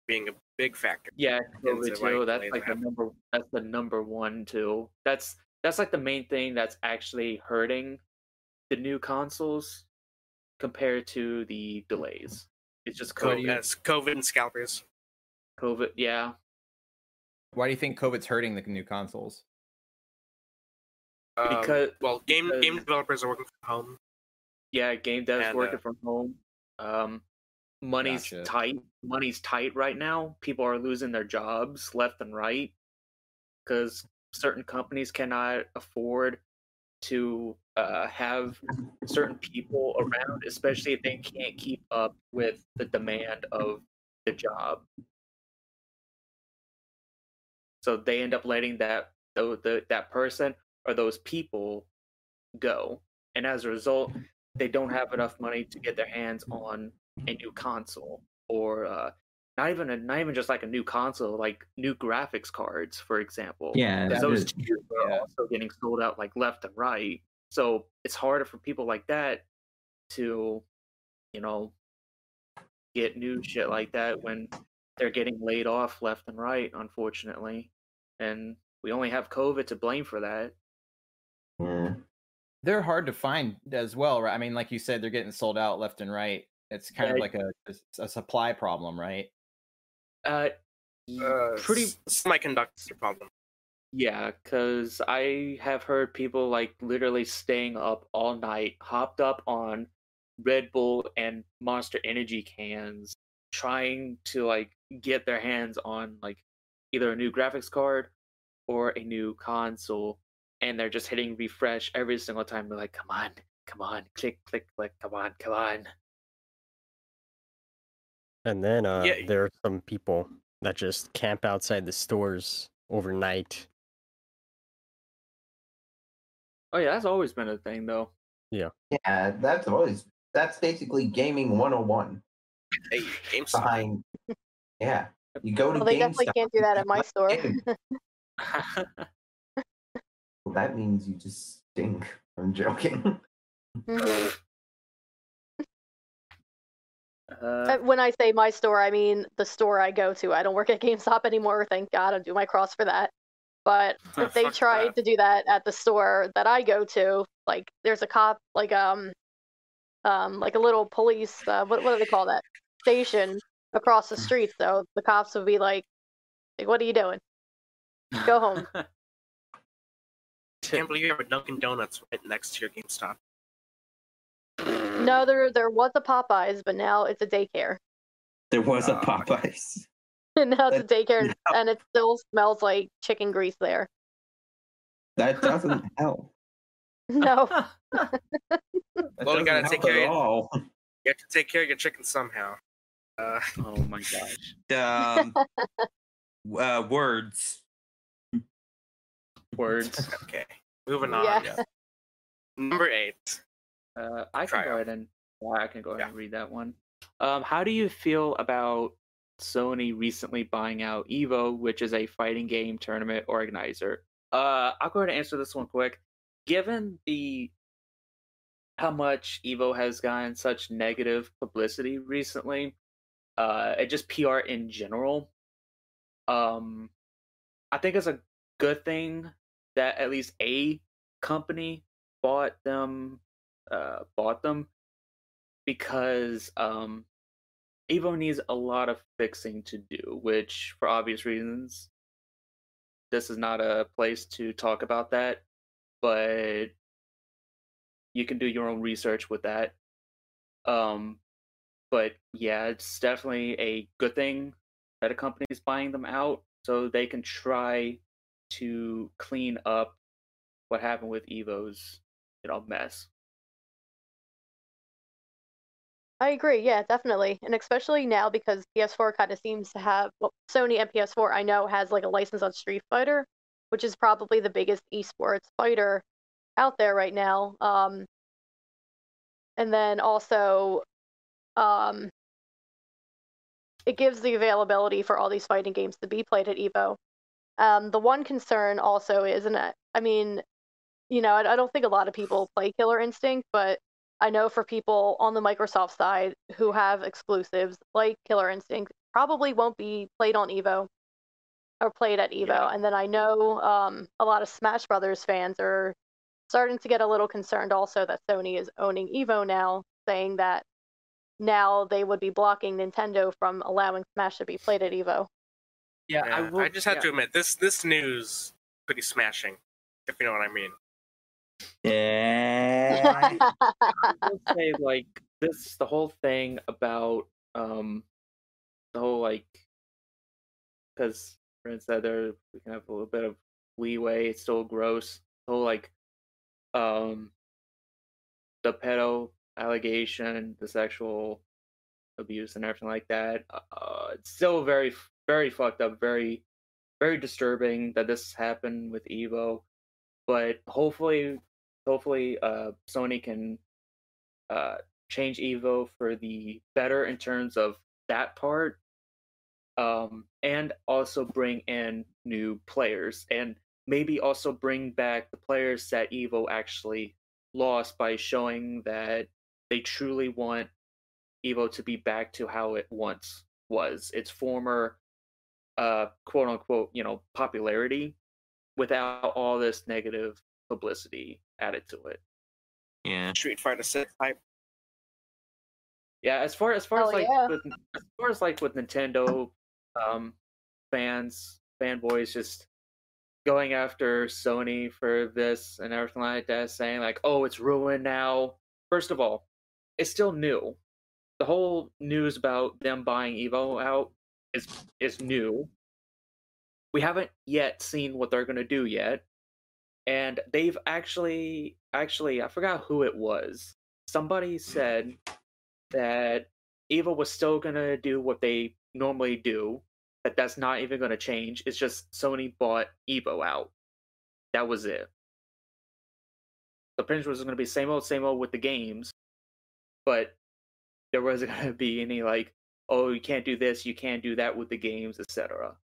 being a big factor. Yeah, COVID why too. That's delays like the number. That's the number one too. That's that's like the main thing that's actually hurting the new consoles compared to the delays. It's just COVID. yes, COVID and scalpers. COVID. Yeah, Why do you think COVID's hurting the new consoles? Um, because well, game game developers are working from home. yeah, game devs And, working uh, from home. Um, money's Gotcha. tight. Money's tight right now. People are losing their jobs left and right because certain companies cannot afford to uh, have certain people around, especially if they can't keep up with the demand of the job. So they end up letting that tho- the, that person or those people go, and as a result, they don't have enough money to get their hands on a new console or uh, not even a, not even just like a new console, like new graphics cards, for example. Yeah, those is- are yeah. also getting sold out like left and right. So it's harder for people like that to, you know, get new shit like that when they're getting laid off left and right, unfortunately. And we only have COVID to blame for that. Yeah. They're hard to find as well, right? I mean, like you said, they're getting sold out left and right. It's kind of like a, a supply problem, right? Uh, Uh, pretty semiconductor problem. Yeah, because I have heard people like literally staying up all night, hopped up on Red Bull and Monster Energy cans, trying to like get their hands on like either a new graphics card or a new console. And they're just hitting refresh every single time. They're like, come on, come on, click, click, click, come on, come on. And then uh, Yeah. there are some people that just camp outside the stores overnight. Oh, yeah, that's always been a thing though. Yeah, Yeah that's always that's basically gaming 101 Hey, GameStop. behind Yeah. You go to GameStop. Well, they definitely can't do that at my store. [laughs] Well, that means you just stink. I'm joking. [laughs] Mhm. uh, Uh, When I say my store, I mean the store I go to. I don't work at GameStop anymore, thank God. I do my cross for that. But [laughs] if they tried that. to do that at the store that I go to, like there's a cop, like um, um, like a little police. Uh, what what do they call that station across the street? So the cops would be like, like "What are you doing? Go home." [laughs] can't believe you have a Dunkin' Donuts right next to your GameStop. No, there there was a Popeyes, but now it's a daycare. There was a oh. popeyes and [laughs] now it's a daycare, no. and it still smells like chicken grease there. That [laughs] doesn't help. No. That Well, you gotta take care of- all. You have to take care of your chicken somehow. Uh, oh my gosh. [laughs] Um, uh, words. Words. [laughs] okay, moving on. Yeah. Number eight. Uh, I can Try go out. ahead and yeah, I can go ahead Yeah. and read that one. Um, how do you feel about Sony recently buying out Evo, which is a fighting game tournament organizer? Uh, I'll go ahead and answer this one quick. Given the how much Evo has gotten such negative publicity recently, uh, and just PR in general, um, I think it's a good thing that at least a company bought them uh bought them because um Evo needs a lot of fixing to do, which for obvious reasons this is not a place to talk about that, but you can do your own research with that. Um but yeah, it's definitely a good thing that a company is buying them out so they can try to clean up what happened with Evo's you know mess. I agree. Yeah, definitely. And especially now because PS4 kind of seems to have, well, Sony and PS4 I know has like a license on Street Fighter, which is probably the biggest esports fighter out there right now. Um, and then also, um, it gives the availability for all these fighting games to be played at Evo. Um, the one concern also is, and I, I mean, you know, I, I don't think a lot of people play Killer Instinct, but I know for people on the Microsoft side who have exclusives like Killer Instinct, probably won't be played on Evo or played at Evo. Yeah. And then I know um, a lot of Smash Brothers fans are starting to get a little concerned also that Sony is owning Evo now, saying that now they would be blocking Nintendo from allowing Smash to be played at Evo. Yeah, Yeah, I, I, just have yeah. to admit this this news pretty smashing, if you know what I mean. Yeah. [laughs] I will say like this the whole thing about um the whole like because Ren said there we can have a little bit of leeway it's still gross the whole like um the pedo allegation the sexual abuse and everything like that uh it's still very very fucked up very very disturbing that this happened with evo but hopefully hopefully uh sony can uh change evo for the better in terms of that part um and also bring in new players and maybe also bring back the players that evo actually lost by showing that they truly want evo to be back to how it once was its former uh quote unquote you know popularity without all this negative publicity added to it yeah. Street Fighter Six hype. Yeah, as far as far as like yeah. with, as far as like with Nintendo um fans fanboys just going after Sony for this and everything like that, saying like, oh, it's ruined now. First of all, it's still new. The whole news about them buying Evo out is is new. We haven't yet seen what they're gonna do yet. And they've actually actually I forgot who it was. Somebody said that Evo was still gonna do what they normally do. That that's not even gonna change. It's just Sony bought Evo out. That was it. The much was gonna be same old, same old with the games, but there wasn't [laughs] gonna be any like, oh, you can't do this, you can't do that with the games, etc.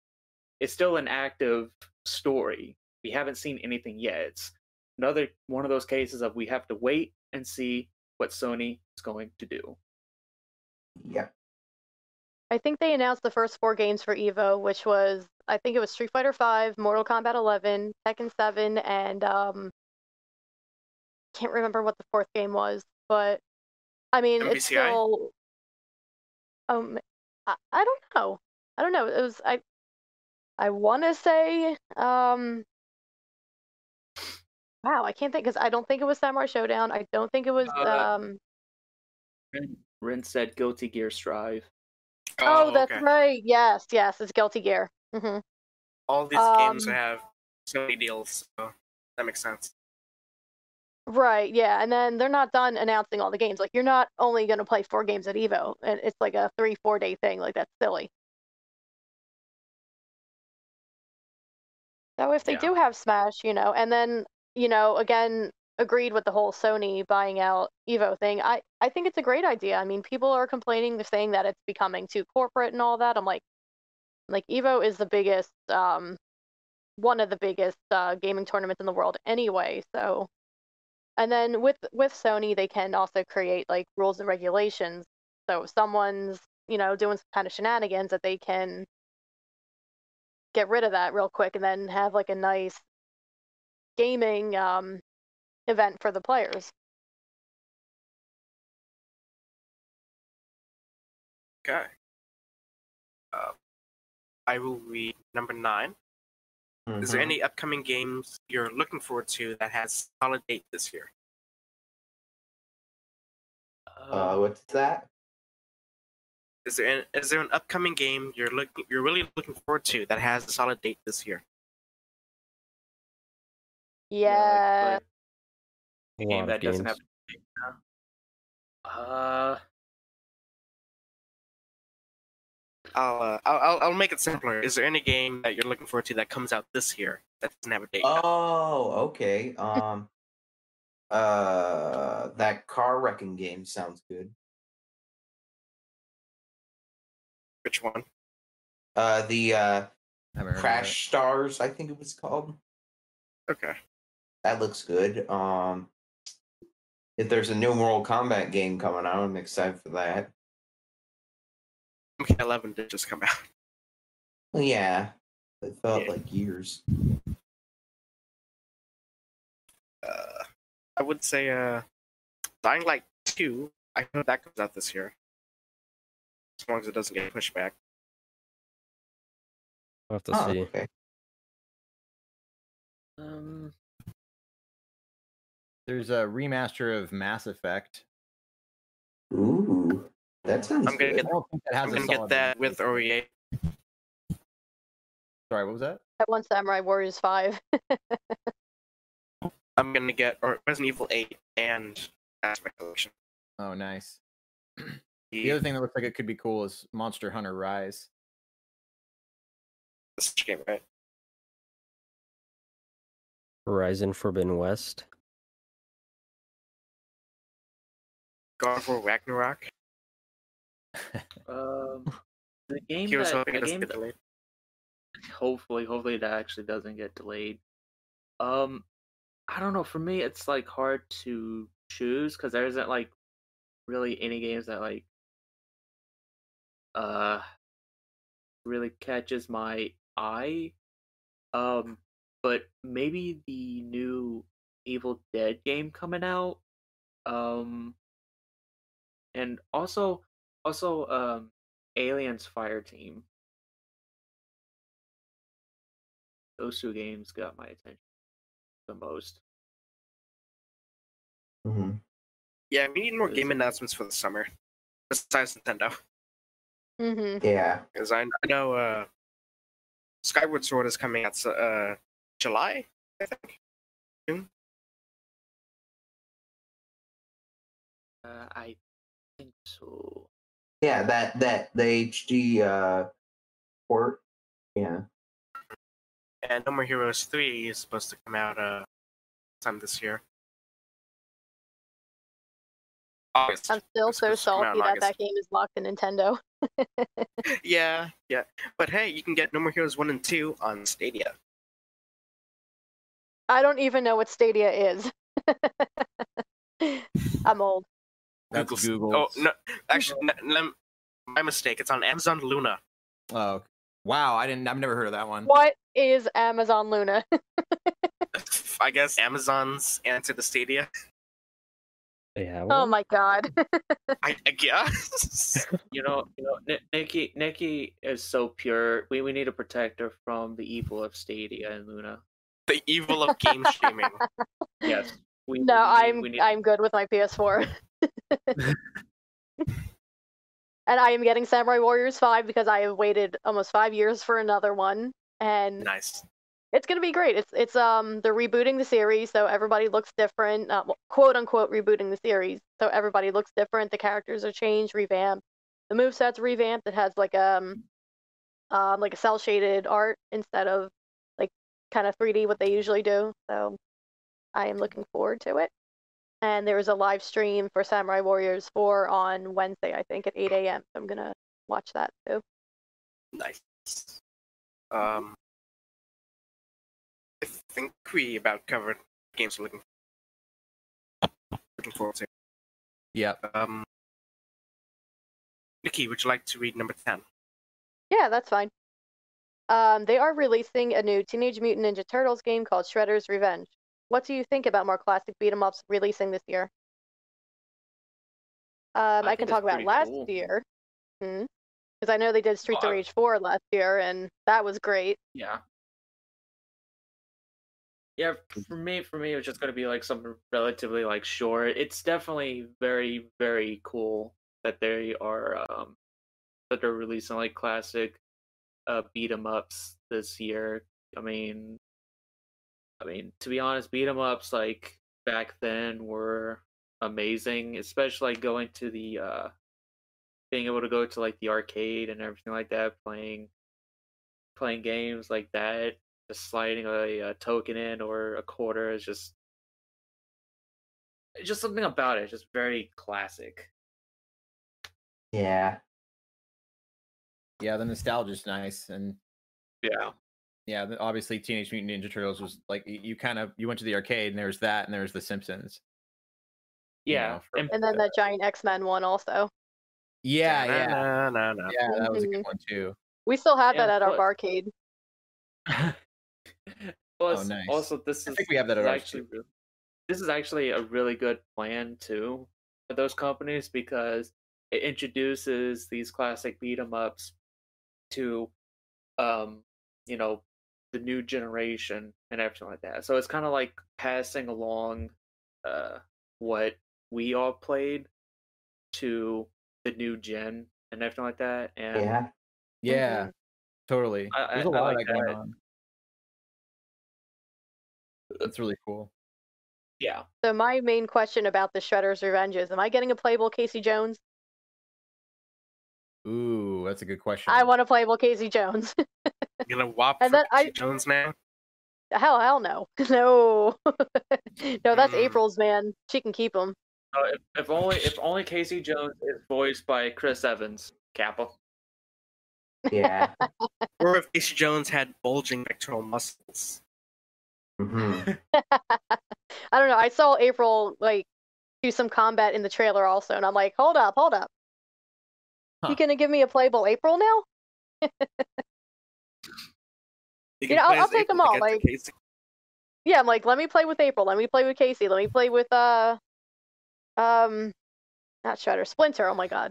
It's still an active story. We haven't seen anything yet. It's another one of those cases of we have to wait and see what Sony is going to do. Yep. I think they announced the first four games for Evo, which was I think it was Street Fighter V, Mortal Kombat 11, Tekken 7, and um, can't remember what the fourth game was, but I mean it's still. Um, I, I don't know. I don't know. It was I. I want to say um. Wow, I can't think because I don't think it was Samurai Shodown. I don't think it was Uh, um. Rin, Rin said Guilty Gear Strive. Oh, that's okay. right. Yes, yes, it's Guilty Gear. Mm-hmm. All these games Um, have Sony deals, so that makes sense. Right, yeah, and then they're not done announcing all the games. Like you're not only going to play four games at Evo, and it's like a three, four day thing. Like that's silly. So if they Yeah. do have Smash, you know, and then you know, again, agreed with the whole Sony buying out Evo thing. I I think it's a great idea. I mean, people are complaining, they're saying that it's becoming too corporate and all that. I'm like, like Evo is the biggest, um, one of the biggest uh, gaming tournaments in the world anyway. So and then with with Sony, they can also create like rules and regulations. So if someone's you know doing some kind of shenanigans, that they can get rid of that real quick, and then have like a nice gaming um, event for the players. Okay. Uh, I will read number nine. Is there Mhm. any upcoming games you're looking forward to that has solid date this year? Uh, what's that? Is there an, is there an upcoming game you're looking you're really looking forward to that has a solid date this year? Yeah, like, A a game of that doesn't have. games. Uh, I'll, uh, I'll I'll I'll make it simpler. Is there any game that you're looking forward to that comes out this year that doesn't have a date? Oh, okay. Um, uh, that car wrecking game sounds good. Which one? Uh, the uh, I haven't heard of Crash Stars, I think it was called. Okay. That looks good. Um, if there's a new Mortal Kombat game coming out, I'm excited for that. MK11 did just come out. Well, yeah, it felt Yeah. like years. Uh, I would say uh, Dying Light 2. I hope that comes out this year. As long as it doesn't get pushed back. I'll have to Oh, see. okay. Um, There's a remaster of Mass Effect. Ooh, that sounds I'm gonna good. I don't think that has I'm gonna get that release with. OEA. Sorry, what was that? I want Samurai Warriors 5. [laughs] I'm gonna get or Resident Evil 8 and Aspect Collection. Oh, nice. [clears throat] The The other thing that looks like it could be cool is Monster Hunter Rise. the Switch game, right? Horizon Forbidden West. God of War Ragnarok. Um, [laughs] the game He was that, hoping the it doesn't game get that- delayed. hopefully, hopefully that actually doesn't get delayed. Um, I don't know. For me, it's like hard to choose because there isn't like really any games that like uh really catches my eye. Um, but maybe the new Evil Dead game coming out. Um, and also also um Aliens Fireteam. Those two games got my attention the most. hmm Yeah, we need more game announcements for the summer. Besides Nintendo. hmm Yeah. Because I, I know uh, Skyward Sword is coming out uh, July, I think. June? Uh, I think so. Yeah, that that the HD uh port. Yeah. And No More Heroes 3 is supposed to come out uh, time this year. August. I'm still so supposed to come out salty that that game is locked to Nintendo. [laughs] [laughs] Yeah, yeah. But hey, you can get No More Heroes 1 and 2 on Stadia. I don't even know what Stadia is. [laughs] I'm old. That's Google's- Google. Oh, no. Actually, n- n- my mistake. It's on Amazon Luna. Oh, wow! I didn't. I've never heard of that one. What is Amazon Luna? [laughs] [laughs] I guess Amazon's answer to Stadia. Yeah. oh my god. [laughs] I, I guess. You know, you know, Ni- Nikki, Nikki is so pure. We we need to protect her from the evil of Stadia and Luna. the evil of game streaming. Yes. We, no, we I'm we need- I'm good with my PS4. [laughs] and I am getting Samurai Warriors 5 because I have waited almost 5 years for another one and nice. it's going to be great. It's it's um they're rebooting the series so everybody looks different, uh, quote unquote rebooting the series. So everybody looks different, the characters are changed, revamped. The moveset's revamped. It has like um um like a cell shaded art instead of like kind of 3D what they usually do. So I am looking forward to it. And there was a live stream for Samurai Warriors 4 on Wednesday, I think, at 8 a.m. So I'm gonna watch that too. Nice. Um, I think we about covered games we're looking looking forward to. Yep. Um, Nikki, would you like to read number ten? Yeah, that's fine. Um, they are releasing a new Teenage Mutant Ninja Turtles game called Shredder's Revenge. What do you think about more classic beat 'em ups releasing this year? Um, I, I can talk about last cool. year. Because I know they did Streets of Oh, Rage 4 last year, and that was great. Yeah. Yeah, for me, for me, it was just gonna be like something relatively like short. It's definitely very, very cool that they are um that they're releasing like classic uh beat 'em ups this year. I mean, I mean to be honest, beat 'em ups like back then were amazing, especially like going to the uh being able to go to like the arcade and everything like that, playing playing games like that just sliding a, a token in or a quarter is just just something about it just very classic Yeah. Yeah, the nostalgia's nice, and Yeah. Yeah, obviously Teenage Mutant Ninja Turtles was like you kind of you went to the arcade and there's that and there's The Simpsons. you Yeah. know, from- and- And then that giant X Men one also. yeah, yeah, Na-na-na-na. yeah, that was a good Mhm. one too. We still have Yeah, that at our but- barcade. [laughs] Plus, Oh, nice. Also, this I is think we have that this at ours, actually too. this is actually a really good plan too for those companies because it introduces these classic beat 'em ups to, um, you know, the new generation and everything like that. So it's kind of like passing along, uh, what we all played to the new gen and everything like that. And Yeah. Yeah, Mhm. totally. I- There's I- a I lot like that going that. on. That's really cool. yeah, So my main question about the Shredder's Revenge is: Am I getting a playable Casey Jones? Ooh, that's a good question. I want a playable Casey Jones. You gonna whop And for then I- Casey Jones now? hell, hell no, [laughs] no, [laughs] no. That's Mm. April's man. She can keep him. Uh, if, if only if only Casey Jones is voiced by Chris Evans, Kappa. Yeah. [laughs] Or if Casey Jones had bulging pectoral muscles. hmm I don't know. I saw April like do some combat in the trailer also, and I'm like, hold up, hold up. Huh. You gonna give me a playable April now? You You know, I'll- play I'll as take 'em April all, to get to like- Casey. Yeah, I'm like, let me play with April. Let me play with Casey. Let me play with uh, um, not Shredder, Splinter. Oh my god,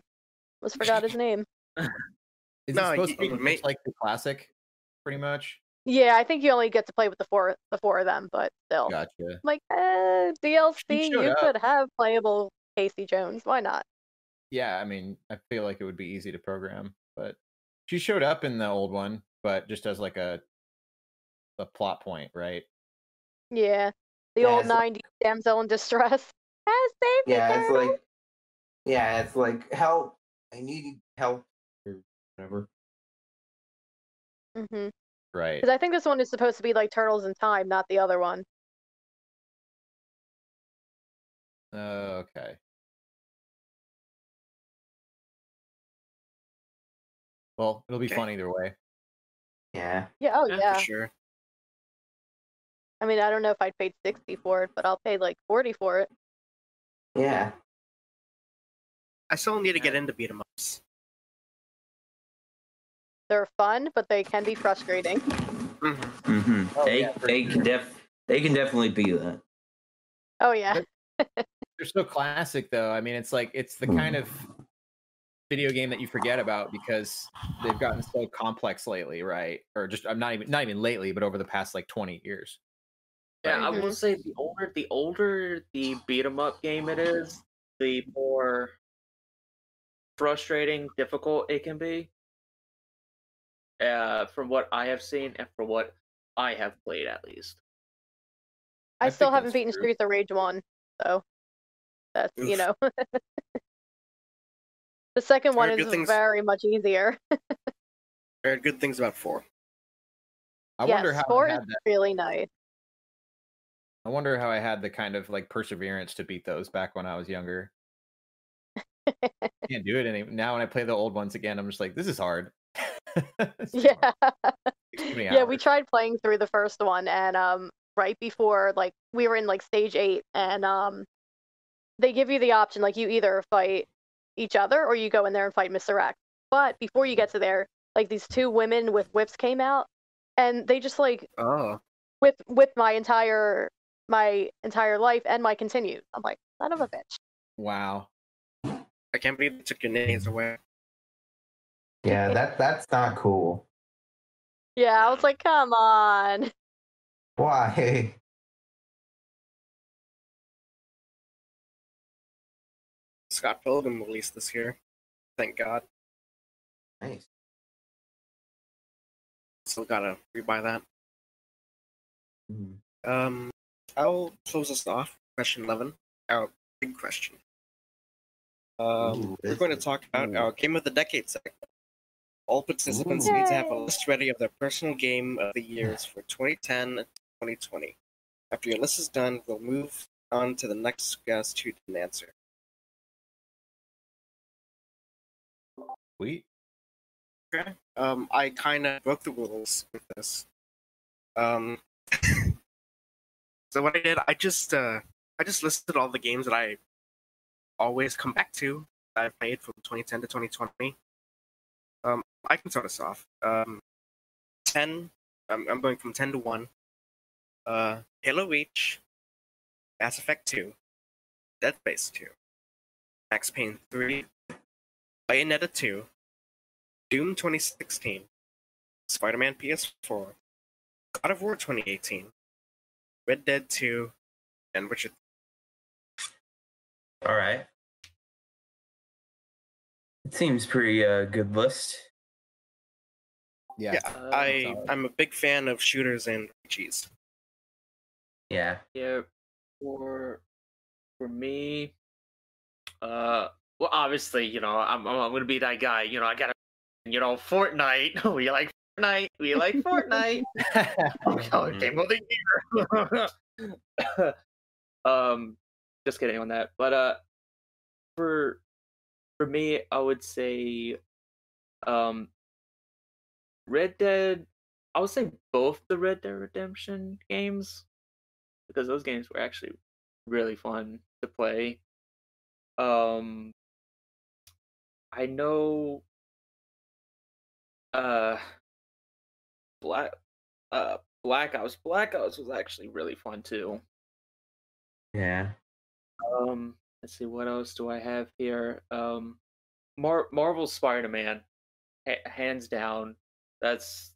almost forgot his [laughs] name. Is No, it supposed you- to be you may- just like the classic, pretty much? Yeah, I think you only get to play with the four the four of them, but still, Gotcha. I'm like, eh, DLC. You up. could have playable Casey Jones. Why not? Yeah, I mean, I feel like it would be easy to program, but she showed up in the old one, but just as like a a plot point, right? Yeah, the Yeah, old it's like- '90s damsel in distress. Ah, save me, Yeah, it's like yeah, it's like help. I need help or whatever. Mm-hmm. Right. Because I think this one is supposed to be like Turtles in Time, not the other one. Uh, okay. Well, it'll be Okay. fun either way. Yeah. Yeah. Oh Yeah, yeah. for sure. I mean, I don't know if I'd pay sixty for it, but I'll pay like forty for it. Yeah. I still need to get into beat 'em ups. They're fun, but they can be frustrating. hmm hmm Oh, they yeah, for they can def they can definitely be that. Oh yeah. They're so classic, though. I mean, it's like it's the kind of video game that you forget about because they've gotten so complex lately, right? Or just I'm not even not even lately, but over the past like 20 years. Yeah, I Right. will say the older the older the beat 'em up game it is, the more frustrating, difficult it can be. Uh, from what I have seen and from what I have played, at least. I, I still haven't beaten true. Streets of Rage one, so that's you know. [laughs] the second one is things- very much easier. [laughs] I heard good things about four. I yes, wonder how four I is that. really nice. I wonder how I had the kind of like perseverance to beat those back when I was younger. [laughs] Can't do it anymore. now. When I play the old ones again, I'm just like, this is hard. [laughs] Yeah. hard. Takes too many yeah, we tried playing through the first one and um right before like we were in like stage 8 and um they give you the option like you either fight each other or you go in there and fight Mr. X. But before you get to there, like these two women with whips came out and they just like Oh. with with my entire my entire life and my continued. I'm like, son of a bitch. Wow. I can't believe they took your names away. Yeah, that that's not cool. Yeah, I was like, come on. Why? [laughs] Scott Pilgrim released this year. Thank God. Nice. Still gotta rebuy that. Hmm. Um, I'll close us off. Question 11. Our big question. Um, Ooh, we're going to talk about cool. our Game of the Decade segment. All participants Ooh. need to have a list ready of their personal game of the years for 2010 and 2020. After your list is done, we'll move on to the next guest who didn't answer. Sweet. Okay. Um, I kind of broke the rules with this. Um, [laughs] so what I did, I just uh, I just listed all the games that I always come back to that I've played from 2010 to 2020. Um, I can start us off. Um, 10. I'm, I'm going from 10 to 1. Uh, Halo Reach, Mass Effect 2, Dead Space 2, Max Payne 3, Bayonetta 2, Doom 2016, Spider Man PS4, God of War 2018, Red Dead 2, and Witcher. All right. It seems pretty uh, good list. Yeah. Yeah, Uh, I solid. I'm a big fan of shooters and RPGs. Yeah. Yeah, for for me, uh, well, obviously, you know, I'm I'm, I'm gonna be that guy. You know, I gotta, you know, Fortnite. [laughs] we like Fortnite. We like Fortnite. oh, game of the year. um, just kidding on that. But uh, for for me, I would say, um, Red Dead. I would say both the Red Dead Redemption games because those games were actually really fun to play. Um, I know. Uh, Black, uh, Black Ops. Black Ops was actually really fun too. Yeah. Um, let's see, what else do I have here? Um, Mar- Marvel Spider-Man, ha- hands down. That's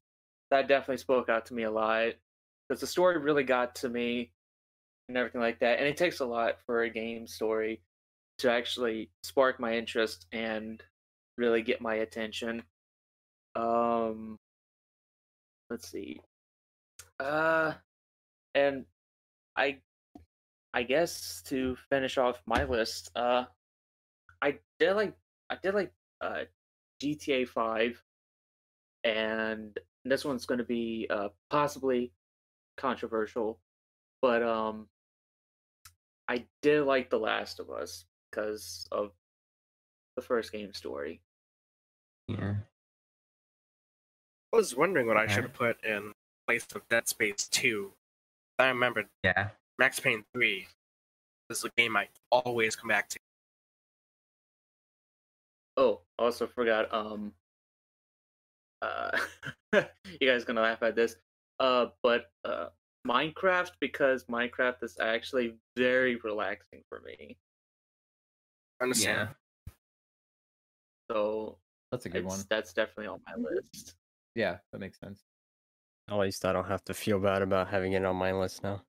that definitely spoke out to me a lot because the story really got to me and everything like that. And it takes a lot for a game story to actually spark my interest and really get my attention. Um, let's see. Uh, and I I guess to finish off my list, uh, I did like I did like uh, GTA Five, and this one's going to be uh, possibly controversial, but um, I did like The Last of Us because of the first game story. Yeah. I was wondering what I should have put in place of Dead Space 2. I remembered Yeah. Max Payne 3 this is a game I always come back to. Oh, also forgot. Um, uh, [laughs] you guys gonna laugh at this. Uh, but uh, Minecraft because Minecraft is actually very relaxing for me. Understand? Yeah. So That's a good it's- one. that's definitely on my list. Yeah, that makes sense. At least I don't have to feel bad about having it on my list now.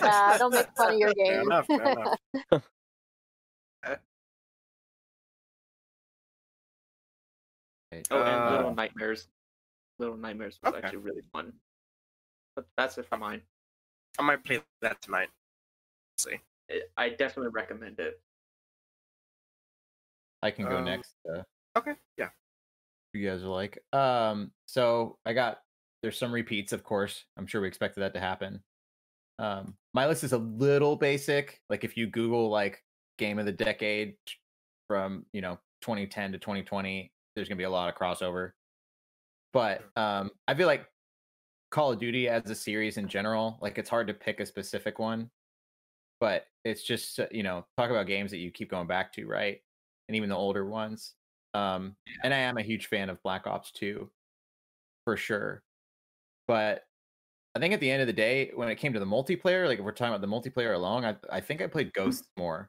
Nah, don't make fun of your [laughs] Fair game. enough, fair enough. [laughs] Oh, and Little Uh, Nightmares. Little Nightmares was Okay. actually really fun. But that's it for mine. I might play that tonight. see. I- I definitely recommend it. I can go Um, next. Uh, Okay, yeah. you guys are like. Um, so I got there's some repeats, of course. I'm sure we expected that to happen. Um, my list is a little basic. Like if you Google like game of the decade from you know 2010 to 2020, there's gonna be a lot of crossover. But um, I feel like Call of Duty as a series in general, like it's hard to pick a specific one. But it's just uh, you know talk about games that you keep going back to, right? And even the older ones. Um, and I am a huge fan of Black Ops 2 for sure. But I think at the end of the day, when it came to the multiplayer, like if we're talking about the multiplayer alone, I I think I played Ghosts more.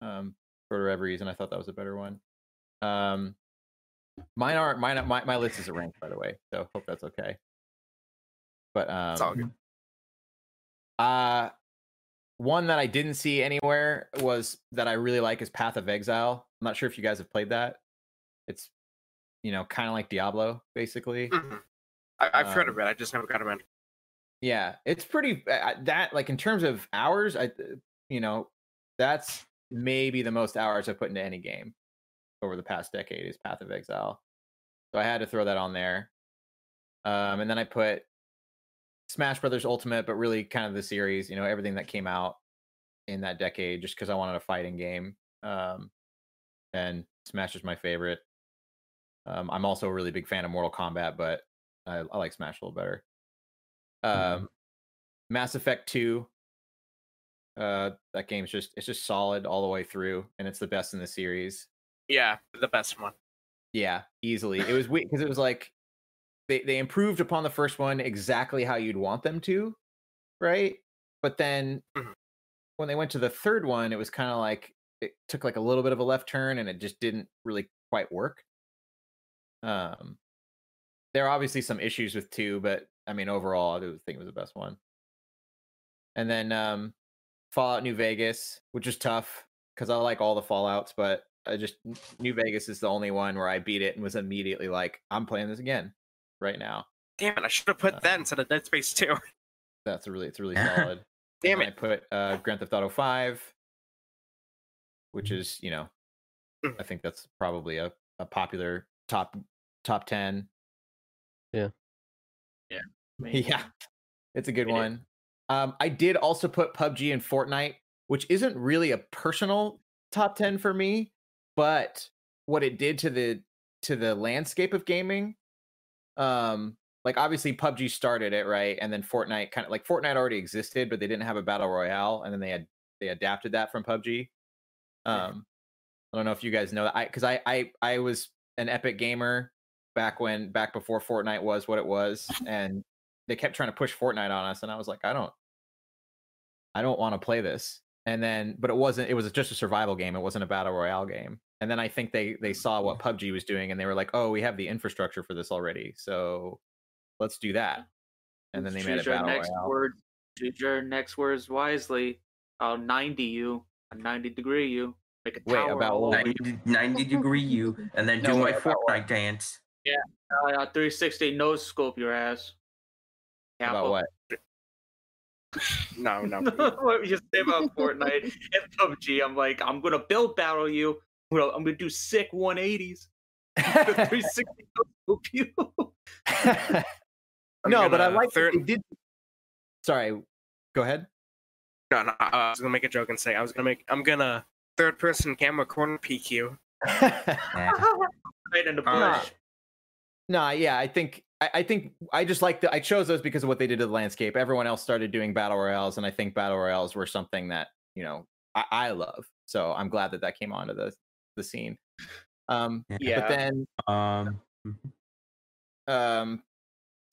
Um, for whatever reason, I thought that was a better one. Um, mine aren't mine. My my list is arranged, by the way, so hope that's okay. But um, It's all good. uh one that I didn't see anywhere was that I really like is Path of Exile. I'm not sure if you guys have played that. It's you know kind of like Diablo, basically. Mhm. I, I've heard Um, of it. I just never got around. Yeah, it's pretty uh, that like in terms of hours, I uh, you know that's maybe the most hours I've put into any game over the past decade is Path of Exile. So I had to throw that on there. Um, and then I put Smash Brothers Ultimate, but really kind of the series, you know, everything that came out in that decade, just because I wanted a fighting game. Um, and Smash is my favorite. Um, I'm also a really big fan of Mortal Kombat, but I, I like Smash a little better. Um, Mhm. Mass Effect Two. Uh, that game's just it's just solid all the way through, and it's the best in the series. Yeah, the best one. Yeah, easily. It was weird because it was like they they improved upon the first one exactly how you'd want them to, right? But then Mhm. when they went to the third one, it was kind of like it took like a little bit of a left turn and it just didn't really quite work. Um there are obviously some issues with two, but I mean overall I do think it was the best one. And then um Fallout New Vegas, which is tough because I like all the Fallouts, but I just New Vegas is the only one where I beat it and was immediately like, I'm playing this again right now. Damn it! I should have put Uh, that instead of Dead Space Two. [laughs] That's a really it's really [laughs] solid. Damn And it! I put uh, Grand Theft Auto Five, which is you know, Mhm. I think that's probably a, a popular top top ten. Yeah, Yeah. [laughs] Maybe. Yeah. it's a good It is. one. Um, I did also put PUBG and Fortnite, which isn't really a personal top ten for me, but what it did to the to the landscape of gaming, um, like obviously PUBG started it right, and then Fortnite kind of like Fortnite already existed, but they didn't have a battle royale, and then they had they adapted that from PUBG. Um, I don't know if you guys know that, I because I I I was an Epic gamer back when back before Fortnite was what it was, [laughs] and they kept trying to push Fortnite on us, and I was like, I don't, I don't want to play this. And then, but it wasn't. It was just a survival game. It wasn't a battle royale game. And then I think they they saw what PUBG was doing, and they were like, oh, we have the infrastructure for this already, so let's do that. And then they made choose a your battle next royale. word. Choose your next words wisely. I'll 90 you. A 90 degree you. Make a Wait, about all what? 90, 90 degree you, [laughs] and then do No, my wait. Fortnite dance. Yeah, uh, 360 no scope your ass. About what? [laughs] No, no. [laughs] what you say about Fortnite and PUBG? I'm like, I'm gonna build battle you. I'm gonna, I'm gonna do sick 180s. [laughs] 360 no scope you. But I like third- that they did. Sorry, go ahead. No, no. I was gonna make a joke and say I was gonna make. I'm gonna third person camera corner PQ. [laughs] [laughs] Right in the bush. Uh, No, yeah, I think I, I think I just like the I chose those because of what they did to the landscape. Everyone else started doing battle royales, and I think battle royales were something that you know I, I love. So I'm glad that that came onto the the scene. Um, Yeah. but then Um, um,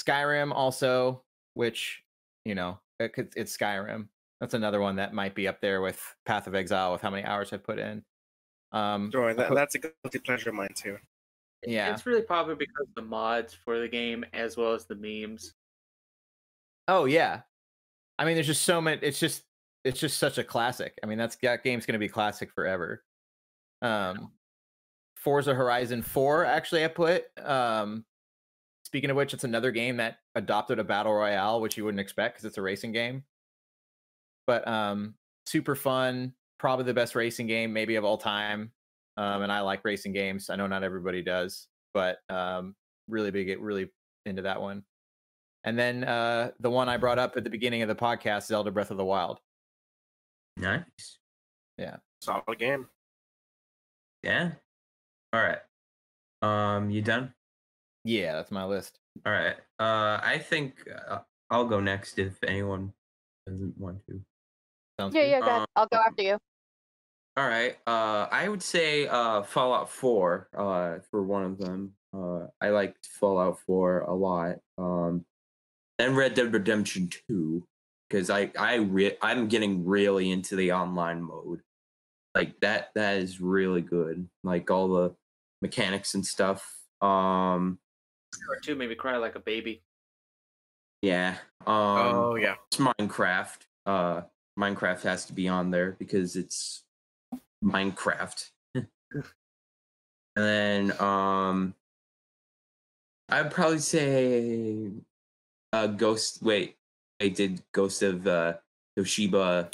Skyrim also, which you know it, could- it's Skyrim. That's another one that might be up there with Path of Exile with how many hours I've put in. Um, Sure, that, that's a guilty pleasure of mine too. yeah. It's really probably because of the mods for the game as well as the memes. Oh yeah. I mean, there's just so many. It's just it's just such a classic. I mean, that's that game's gonna be classic forever. Um, Forza Horizon Four, actually, I put. Um, speaking of which, it's another game that adopted a battle royale, which you wouldn't expect because it's a racing game. But um, super fun, probably the best racing game maybe of all time. Um, and I like racing games. I know not everybody does, but um, really big, really into that one. And then uh, the one I brought up at the beginning of the podcast, Zelda Breath of the Wild. nice. Yeah. Solid game. Yeah. All right. Um, you done? Yeah, that's my list. All right. Uh, I think uh, I'll go next if anyone doesn't want to. Sounds Yeah, good. yeah, go ahead. Um, I'll go after you. All right. Uh, I would say uh, Fallout 4 uh, for one of them. Uh, I liked Fallout 4 a lot. Um, and Red Dead Redemption 2 because I I re- I'm getting really into the online mode. Like that that is really good. Like all the mechanics and stuff. Um, Or two made me cry like a baby. yeah. Um, oh yeah. it's Minecraft. Uh, Minecraft has to be on there because it's Minecraft. [laughs] and then um, I'd probably say uh, Ghost. Wait, I did Ghost of uh, Toshiba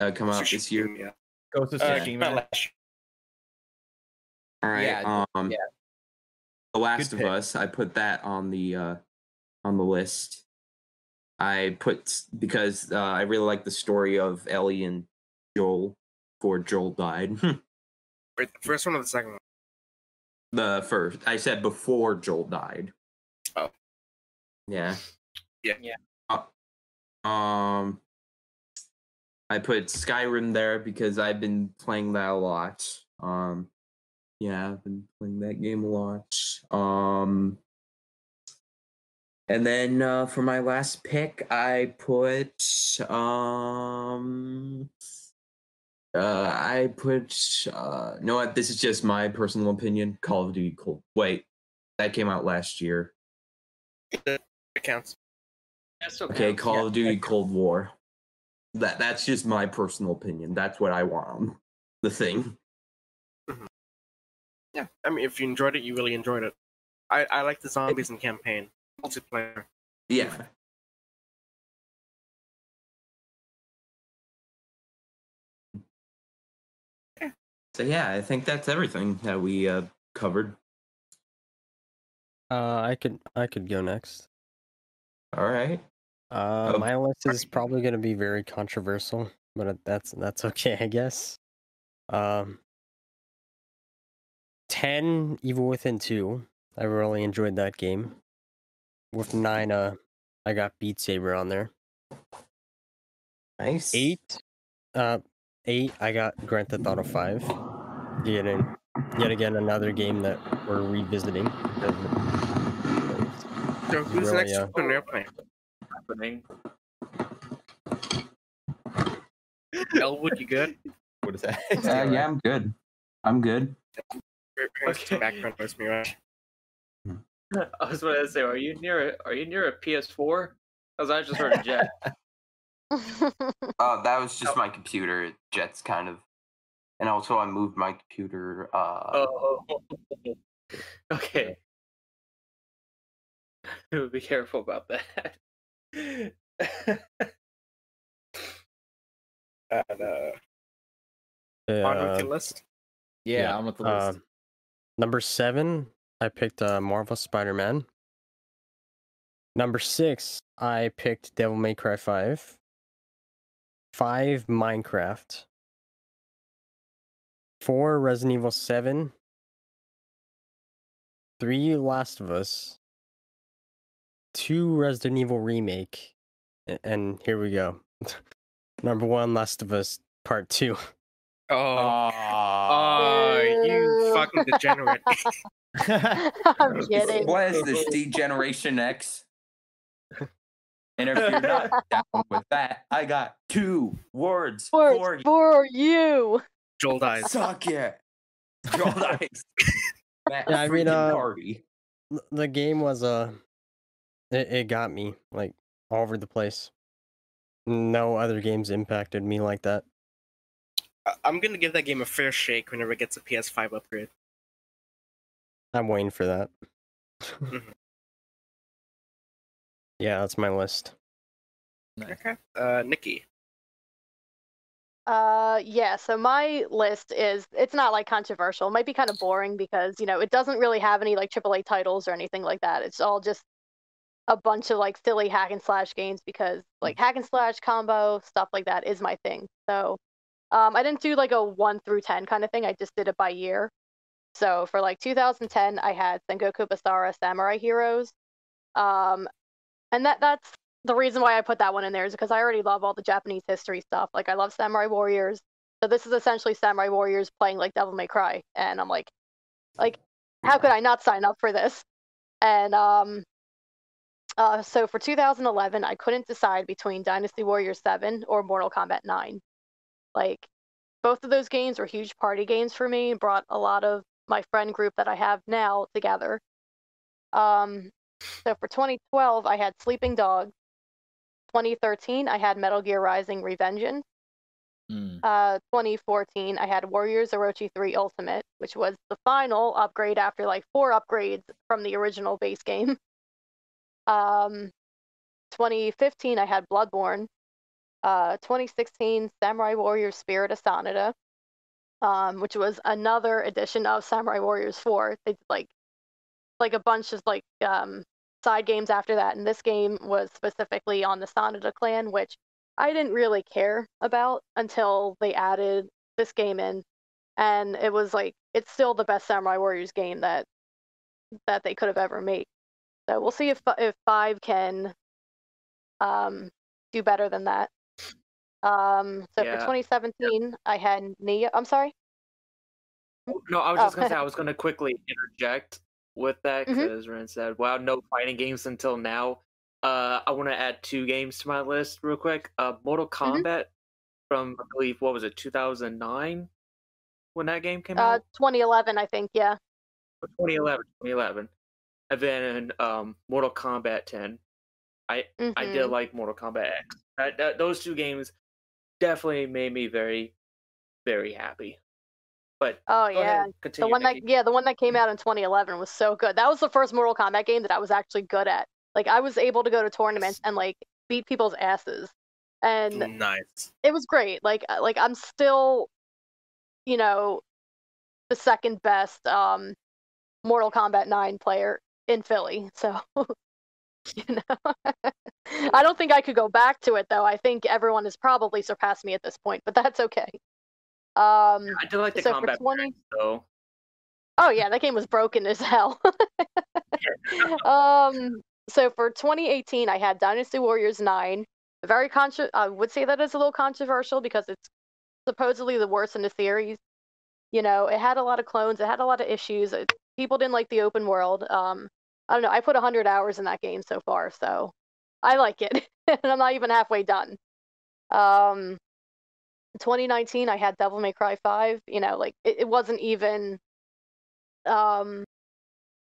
uh, come out this year. Yeah. Ghost of Tsushima. not last- All right. Yeah, um, yeah. The Last of. Us. I put that on the uh, on the list. I put because uh, I really like the story of Ellie and Joel before Joel died. [laughs] Wait, the first one or the second one? The first. I said before Joel died. Oh. Yeah. Yeah. Yeah. Uh, um. I put Skyrim there because I've been playing that a lot. Um. Yeah, I've been playing that game a lot. Um. And then uh, for my last pick, I put um. Uh, I put uh, no. what, This is just my personal opinion. Call of Duty Cold. Wait, that came out last year. It counts. That's Okay, Call yeah. of Duty Cold War. That that's just my personal opinion. That's what I want on the thing. Yeah, I mean, if you enjoyed it, you really enjoyed it. I, I like the zombies and campaign multiplayer. Yeah. So yeah, I think that's everything that we uh, covered. Uh, I could I could go next. All right. Uh, Oh, my list is probably going to be very controversial, but that's that's okay, I guess. Um, ten Evil Within two. I really enjoyed that game. With nine, uh, I got Beat Saber on there. Nice. Eight, uh, eight. I got Grand Theft Auto Five. Yet, yet again, another game that we're revisiting. So who's Really, next uh? Happening. Elwood, you good? What is that? [laughs] Uh, yeah, I'm good. I'm good. Okay. background noise, Mirage. [laughs] I was going to say, are you near? A, are you near a PS4? Because I just heard a jet. Uh, [laughs] that was just my computer. Jet's kind of, and also I moved my computer. Uh, oh. Okay. Be careful about that. [laughs] And, uh, Uh, on with your list. yeah, Yeah, I'm with the list. Um, number seven, I picked uh, Marvel Spider Man. Number six, I picked Devil May Cry 5. Five, Minecraft. Four, Resident Evil 7. Three, Last of Us. Two, Resident Evil Remake. And here we go. [laughs] Number one, Last of Us Part 2. Oh, oh, you fucking degenerate. [laughs] I'm [laughs] kidding. What is this, D-Generation X? And if you're not down with that, I got two words for For, you. for you. Joel dies. Suck it. Joel dies. That Yeah, I mean, freaking uh, party. The game was uh it, it got me like all over the place no other games impacted me like that I- I'm gonna give that game a fair shake whenever it gets a PS5 upgrade. i'm waiting for that [laughs] Mhm. yeah that's my list Okay. Uh, Nikki. Uh, yeah. So my list is it's not like controversial. It might be kind of boring because you know it doesn't really have any like AAA titles or anything like that. It's all just a bunch of like silly hack and slash games because like hack and slash combo stuff like that is my thing. So um, I didn't do like a one through ten kind of thing. I just did it by year. So for like 2010, I had Sengoku Basara Samurai Heroes. Um, and that that's the reason why I put that one in there is because I already love all the Japanese history stuff. Like I love Samurai Warriors. So this is essentially Samurai Warriors playing like Devil May Cry, and I'm like, like, how could I not sign up for this? And um, uh, so for 2011, I couldn't decide between Dynasty Warriors 7 or Mortal Kombat 9. Like, both of those games were huge party games for me. and Brought a lot of my friend group that I have now together. Um, so for 2012, I had Sleeping Dogs. 2013, I had Metal Gear Rising Revengeance. Mm. Uh, 2014, I had Warriors Orochi 3 Ultimate, which was the final upgrade after like four upgrades from the original base game. [laughs] Um, 2015, I had Bloodborne. Uh, 2016, Samurai Warriors Spirit of Sanada, um, which was another edition of Samurai Warriors 4. They did like like a bunch of like um, side games after that, and this game was specifically on the Sanada clan, which I didn't really care about until they added this game in, and it was like it's still the best Samurai Warriors game that that they could have ever made. So we'll see if if five can um, do better than that. Um, so Yeah. for 2017, I had NieR. I'm sorry. No, I was Oh. just gonna say I was gonna quickly interject with that because Ren said, "Wow, no fighting games until now." Uh, I want to add two games to my list real quick. Uh, Mortal Mm-hmm. From I believe what was it, 2009 when that game came Uh, out, 2011, I think. Yeah. 2011, 2011, and then um, Mortal Kombat 10. I I did Mhm. like Mortal Kombat X. That, that those two games definitely made me very, very happy. But Oh go yeah. ahead, The continue. one that yeah, the one that came out in 2011 was so good. That was the first Mortal Kombat game that I was actually good at. Like I was able to go to tournaments and like beat people's asses, and Nice. it was great. Like uh, like I'm still, you know, the second best um Mortal Kombat 9 player in Philly. So, [laughs] you know, I don't think I could go back to it though. I think everyone has probably surpassed me at this point, but that's okay. Um, I did like the so combat 20 mechanics, though. Oh yeah, that game was broken as hell. [laughs] um, so for 2018, I had Dynasty Warriors 9. Very contro- I would say that is a little controversial because it's supposedly the worst in the series. You know, it had a lot of clones, it had a lot of issues. It, people didn't like the open world. Um, I don't know. I put 100 hours in that game so far, so I like it, [laughs] and I'm not even halfway done. Um, 2019, I had Devil May Cry 5. You know, like it, it wasn't even um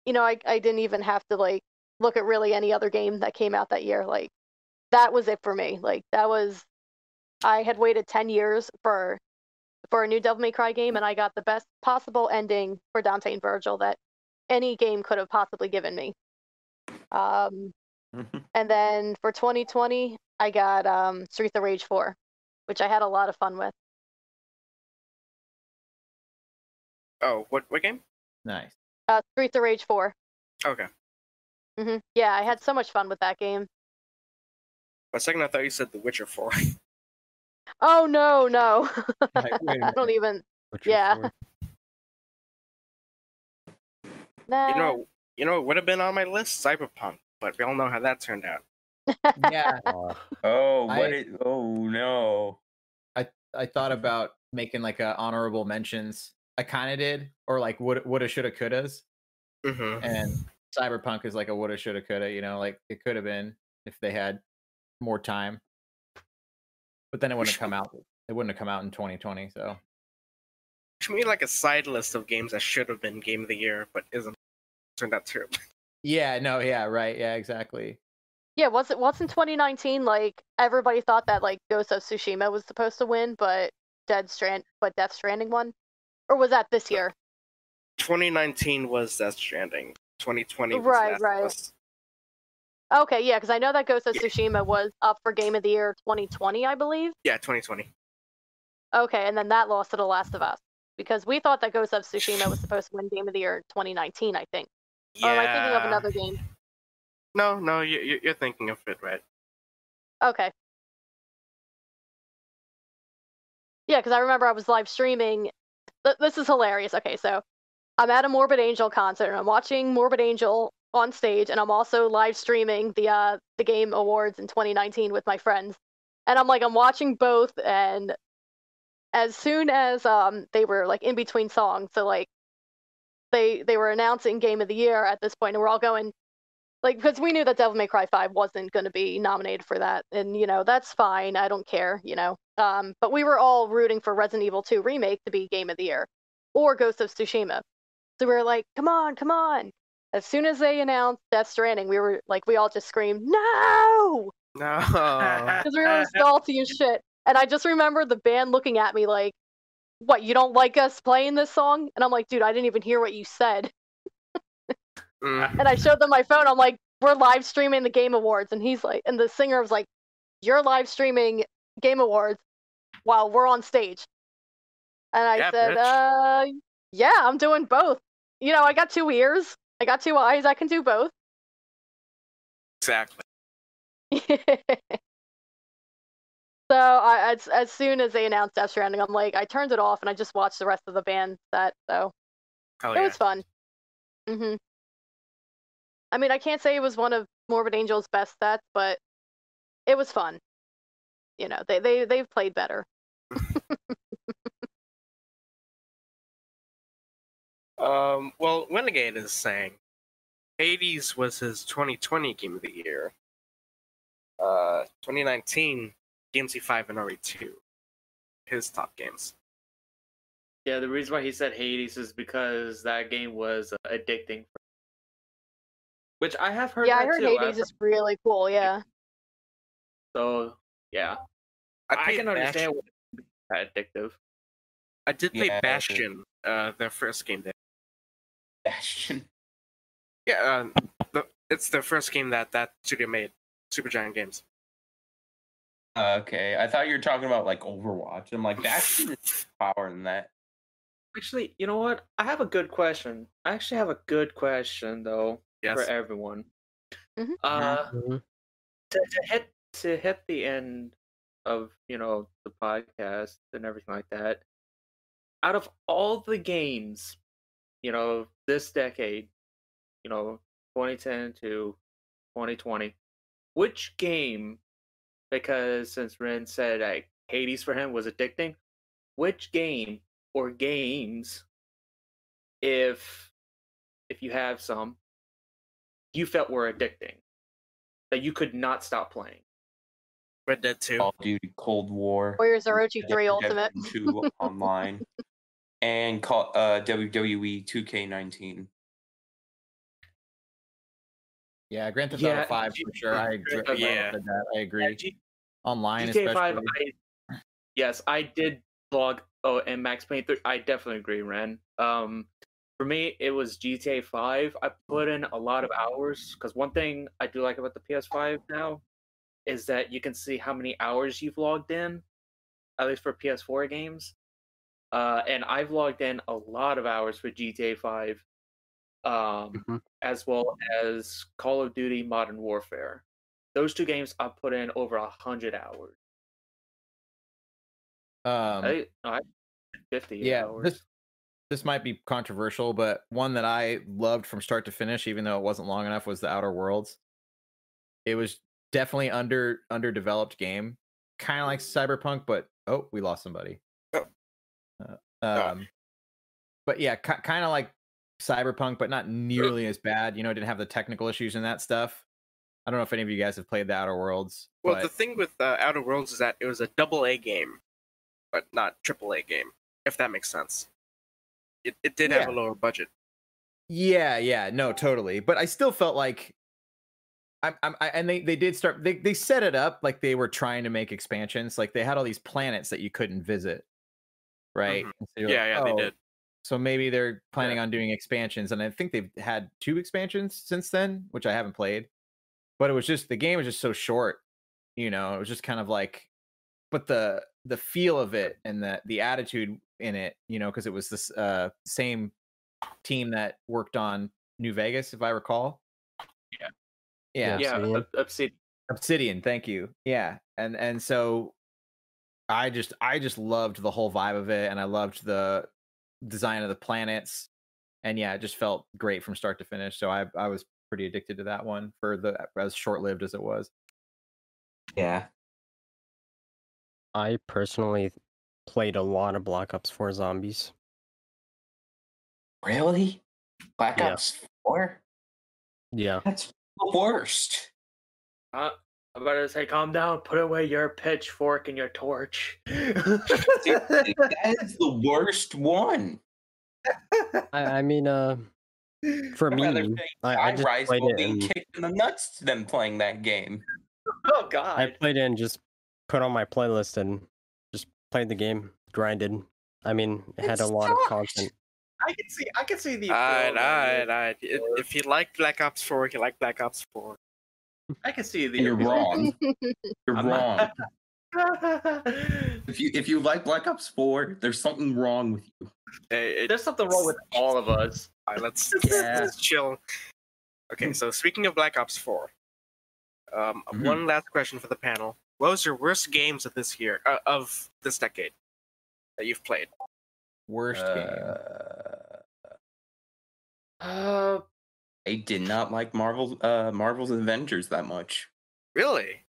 you know I, I didn't even have to like look at really any other game that came out that year like that was it for me like that was i had waited 10 years for for a new devil may cry game and i got the best possible ending for dante and virgil that any game could have possibly given me um and then for 2020 i got um streets of rage 4 which i had a lot of fun with Oh, what what game? Nice. uh streets of rage 4 Okay. Mm-hmm. yeah i had so much fun with that game For a second, I thought you said The Witcher 4. [laughs] Oh no, no. [laughs] Like, wait a I don't even. Witcher Yeah. 4. Nah. you know, you know, it would have been on my list, Cyberpunk, but we all know how that turned out. [laughs] Yeah, [laughs] Oh, what? I- It, oh no. I I thought about making like a honorable mentions. I kind of did, or like would woulda, shoulda, couldas. Mm-hmm. And Cyberpunk is like a woulda, shoulda, coulda. You know, like it could have been if they had more time. But then it wouldn't have come out. It wouldn't have come out in 2020. So Which made like a side list of games that should have been Game of the Year, but isn't. Turned out terrible. [laughs] yeah, no, yeah, right, yeah, exactly. Yeah, was it Was in 2019 like everybody thought that like Ghost of Tsushima was supposed to win, but Dead Strand but Death Stranding won? Or was that this year? 2019 was Death Stranding. 2020 was Right, Last right. Us. Okay, yeah, because I know that Ghost of Yeah. Tsushima was up for Game of the Year 2020, I believe. Yeah, 2020. Okay, and then that lost to The Last of Us. Because we thought that Ghost of Tsushima was [sighs] supposed to win Game of the Year 2019, I think. Yeah. Or am I thinking of another game? No, no, you, you- you're thinking of it right. Okay. Yeah, because I remember I was live streaming. This is hilarious. Okay, so I'm at a Morbid Angel concert and I'm watching Morbid Angel on stage, and I'm also live streaming the uh the game awards in 2019 with my friends. And I'm like, I'm watching both, and as soon as um they were like in between songs, so like they they were announcing Game of the Year at this point, and we're all going, like because we knew that Devil May Cry 5 wasn't going to be nominated for that and you know that's fine I don't care you know um but we were all rooting for Resident Evil 2 remake to be game of the year or Ghost of Tsushima. So we were like come on come on. As soon as they announced Death Stranding we were like we all just screamed no! No. [laughs] because we were [laughs] salty as shit and I just remember the band looking at me like what you don't like us playing this song and I'm like dude I didn't even hear what you said Mm. and I showed them my phone. I'm like, we're live streaming the Game Awards, and he's like, and the singer was like, you're live streaming Game Awards while we're on stage. And I Yeah, said, uh, yeah, I'm doing both. You know, I got two ears, I got two eyes, I can do both. Exactly. [laughs] so I, as as soon as they announced Death Stranding, I'm like, I turned it off and I just watched the rest of the band set. So it yeah. was fun. hmm I mean, I can't say it was one of Morbid Angel's best sets, but it was fun. You know, they they they've played better. [laughs] Um, well, Renegade is saying Hades was his 2020 game of the year. Uh, 2019 DMC5 and RE2, his top games. Yeah, the reason why he said Hades is because that game was uh, addicting. Which I have heard. yeah, I heard too. Hades I've- is really cool. Yeah. So yeah, I, played can understand Bastion- why it's that addictive. I did play Yeah. Bastion, uh, their first game. There. Bastion. Yeah, uh, the, it's the first game that that studio made, Supergiant Games. Okay, I thought you were talking about like Overwatch. I'm like Bastion is power than that. Actually, you know what? I have a good question. I actually have a good question though Yes. for everyone. Mhm. Uh, Mhm. to, to hit to hit the end of you know the podcast and everything like that. Out of all the games, you know, this decade, you know, 2010 to 2020, which game? Because since Ren said like Hades for him was addicting, which game or games, if if you have some, you felt were addicting that you could not stop playing. Red Dead 2. Call of Duty Cold War. Warriors Orochi Red 3 Ultimate. 2 [laughs] online. And call, uh, WWE 2K19. Yeah, Grand Theft Yeah, Auto Five G- for sure. I agree. Yeah. with that. I agree. G- Online, GTA. Five, I, yes, I did blog. Oh, and Max Payne three. I definitely agree, Ren. Um, for me, it was GTA Five. I put in a lot of hours because one thing I do like about the PS5 now is that you can see how many hours you've logged in, at least for PS4 games. Uh, and I've logged in a lot of hours for GTA Five, um, Mhm. as well as Call of Duty Modern Warfare. Those two games I put in over a hundred hours. um, I, I fifty yeah, hours. this this might be controversial, but one that I loved from start to finish, even though it wasn't long enough, was the Outer Worlds. It was definitely under underdeveloped game, kind of like Cyberpunk, but oh, we lost somebody. Oh. Uh, Oh. um, but yeah, ki kind of like Cyberpunk, but not nearly as bad. You know, didn't have the technical issues and that stuff. I don't know if any of you guys have played the Outer Worlds. Well, but the thing with uh, Outer Worlds is that it was a double A game, but not triple A game, if that makes sense. It, it did have a lower budget. Yeah, yeah, no, totally. But I still felt like I'm, I'm I, and they they did start they they set it up like they were trying to make expansions. Like they had all these planets that you couldn't visit, right? Mhm. So Yeah, like, yeah, "Oh, they did. So maybe they're planning on doing expansions, and I think they've had two expansions since then, which I haven't played. But it was just the game was just so short, you know. It was just kind of like, but the the feel of it and the the attitude in it, you know, because it was this uh same team that worked on New Vegas, if I recall. Yeah. Yeah. yeah, Obsidian. Ob- Obsidian. Obsidian, thank you. Yeah. And and so I just I just loved the whole vibe of it and I loved the design of the planets. And yeah, it just felt great from start to finish. So I I was pretty addicted to that one for the as short-lived as it was. Yeah. I personally played a lot of Black Ops 4 Zombies. Really? Black Yeah. Ops 4? Yeah. That's the worst. Uh, I'm about to say, calm down. Put away your pitchfork and your torch. [laughs] [laughs] That is the worst one. I, I mean, uh, for I'd me, I, I just Rise played while it being and kicked in the nuts than playing that game. [laughs] oh god! I played it and just put on my playlist and just played the game, grinded. I mean, it had It a lot of content. I can see. I can see the. Alright, alright, alright. If if you like Black Ops 4, you like Black Ops 4. I can see the. You're wrong. You're I'm wrong. not- [laughs] [laughs] If you if you like Black Ops 4, there's something wrong with you. Hey, it- There's something wrong with all of us. Alright, let's, [laughs] Yeah. let's chill. Okay, so speaking of Black Ops 4, um, Mhm. one last question for the panel. What was your worst games of this year, uh, of this decade, that you've played? Worst game. Uh, Uh, I did not like Marvel uh Marvel's Avengers that much. Really?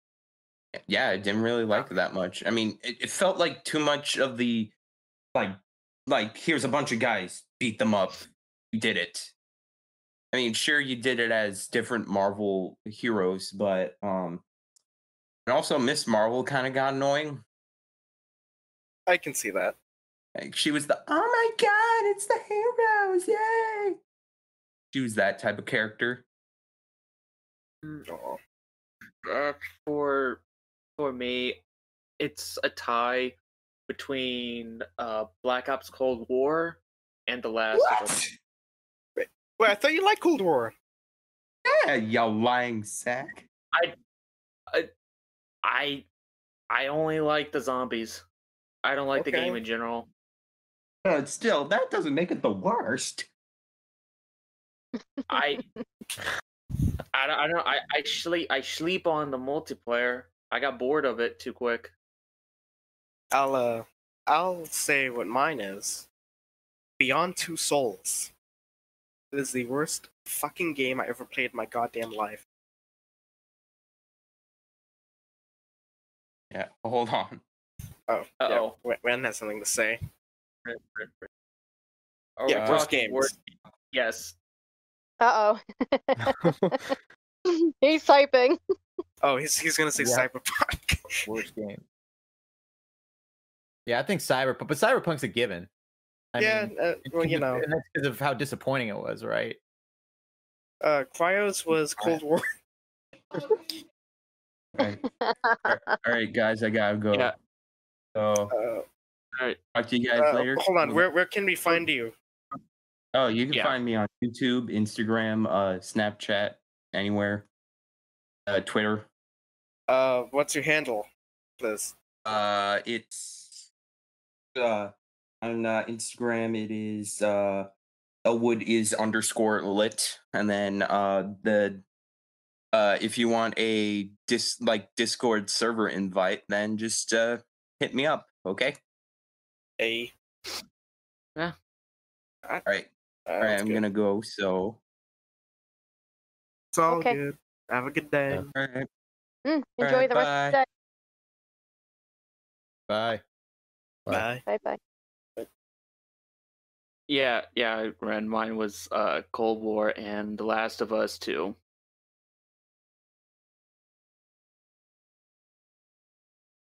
Yeah, I didn't really like it that much. I mean, it, it felt like too much of the like like here's a bunch of guys, beat them up. You did it. I mean, sure you did it as different Marvel heroes, but um and also Miss Marvel kind of got annoying. I can see that. Like she was the oh my god, it's the heroes, yay! She was that type of character. Oh. uh, for for me, it's a tie between uh Black Ops Cold War and The Last of Us. Wait, I thought you liked Cold War. Yeah, you lying sack. I I I only like the zombies. I don't like the game in general. But still, that doesn't make it the worst. I [laughs] I don't, I don't I I sleep I sleep on the multiplayer. I got bored of it too quick. I'll uh, I'll say what mine is. Beyond Two Souls. It is the worst fucking game I ever played in my goddamn life. Yeah, [laughs] hold on. Oh, yeah. Uh-oh. Wen- Wen has something to say. Are Yeah, worst talking games. wor- Yes. Uh oh. [laughs] [laughs] He's typing. Oh, he's he's gonna say Yeah. Cyberpunk. [laughs] Worst game. Yeah, I think Cyberpunk, but Cyberpunk's a given. I yeah, mean, uh, well, you because- know, and that's because of how disappointing it was, right? uh, Cryos was Cold War. [laughs] Right. All right, guys, I gotta go. Yeah. So Uh, talk to you guys uh, later. hold on, where where can we find you? Oh, you can Yeah. find me on YouTube, Instagram, uh, Snapchat, anywhere. Uh, Twitter. Uh, what's your handle, please? Uh, it's uh on uh, Instagram. It is uh, Elwood is underscore lit, and then uh the uh if you want a dis like Discord server invite, then just uh hit me up. Okay. A. Yeah. All right. Uh, All right. I'm good. gonna go. So. It's all Okay. good. Have a good day. All right. Mm, enjoy Alright, the rest of the day. Bye. Bye. Bye bye. Yeah, yeah, Ren. Mine was uh Cold War and The Last of Us too.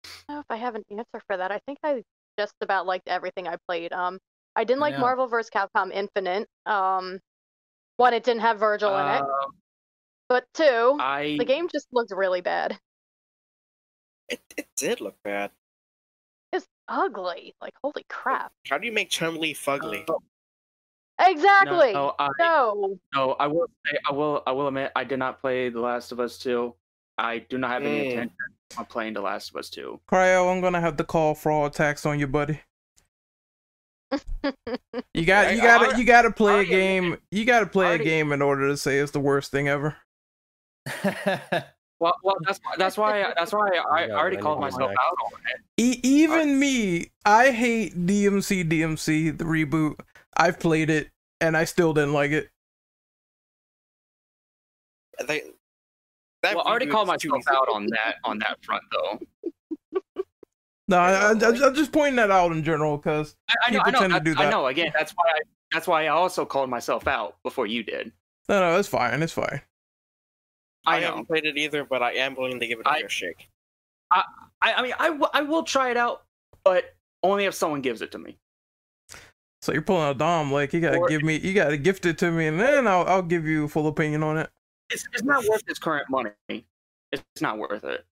I don't know if I have an answer for that. I think I just about liked everything I played. Um, I didn't like Yeah. Marvel vs. Capcom Infinite. Um, one, it didn't have Virgil in it, Uh, but two, I the game just looked really bad. It it did look bad. It's ugly. Like holy crap. How do you make Chun Li fugly? Uh, Exactly. No, I No. no, I will say I will I will admit I did not play The Last of Us 2. I do not have any Mm. intention of playing The Last of Us 2. Cryo, I'm gonna have to call fraud tax on you, buddy. [laughs] You got you gotta you gotta play a game. You gotta play a game in order to say it's the worst thing ever. [laughs] Well, well, that's why that's why that's why I, I Yeah, already called myself next. out on it. E- even me, I hate DMC DMC the reboot. I've played it and I still didn't like it. They, that Well, I already called myself easy. out on that on that front though. No, I, I, I'm just pointing that out in general because I, I know, I know, tend to that's- do I that. know. Again, that's why I, that's why I also called myself out before you did. no, no, it's fine, it's fine. I, I haven't played it either, but I am willing to give it a I- fair shake. I, I mean, I, w- I will try it out, but only if someone gives it to me. So you're pulling a dom, like you gotta Or- give me, you gotta gift it to me, and then I'll I'll give you a full opinion on it. It's, it's not worth its current money. It's not worth it.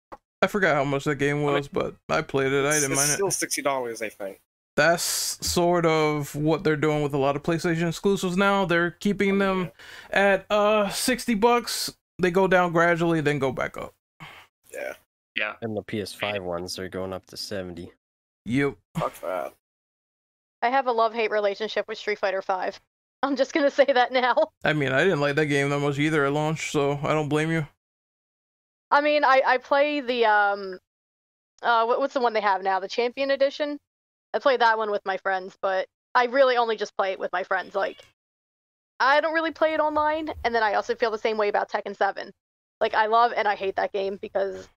I forgot how much that game mean- was, but I played it. I didn't it's mind it. still sixty dollars, I think. That's sort of what they're doing with a lot of PlayStation exclusives now. They're keeping them at uh 60 bucks. They go down gradually, then go back up. Yeah, Yeah. And the PS5 ones are going up to 70. Yep. fuck that. I have a love hate relationship with Street Fighter Five. [laughs] I'm just gonna say that now. [laughs] I mean, I didn't like that game that much either at launch, so I don't blame you. I mean, I I play the um, uh, what, what's the one they have now? The Champion Edition. I play that one with my friends, but I really only just play it with my friends. Like, I don't really play it online, and then I also feel the same way about Tekken 7. Like I love and I hate that game because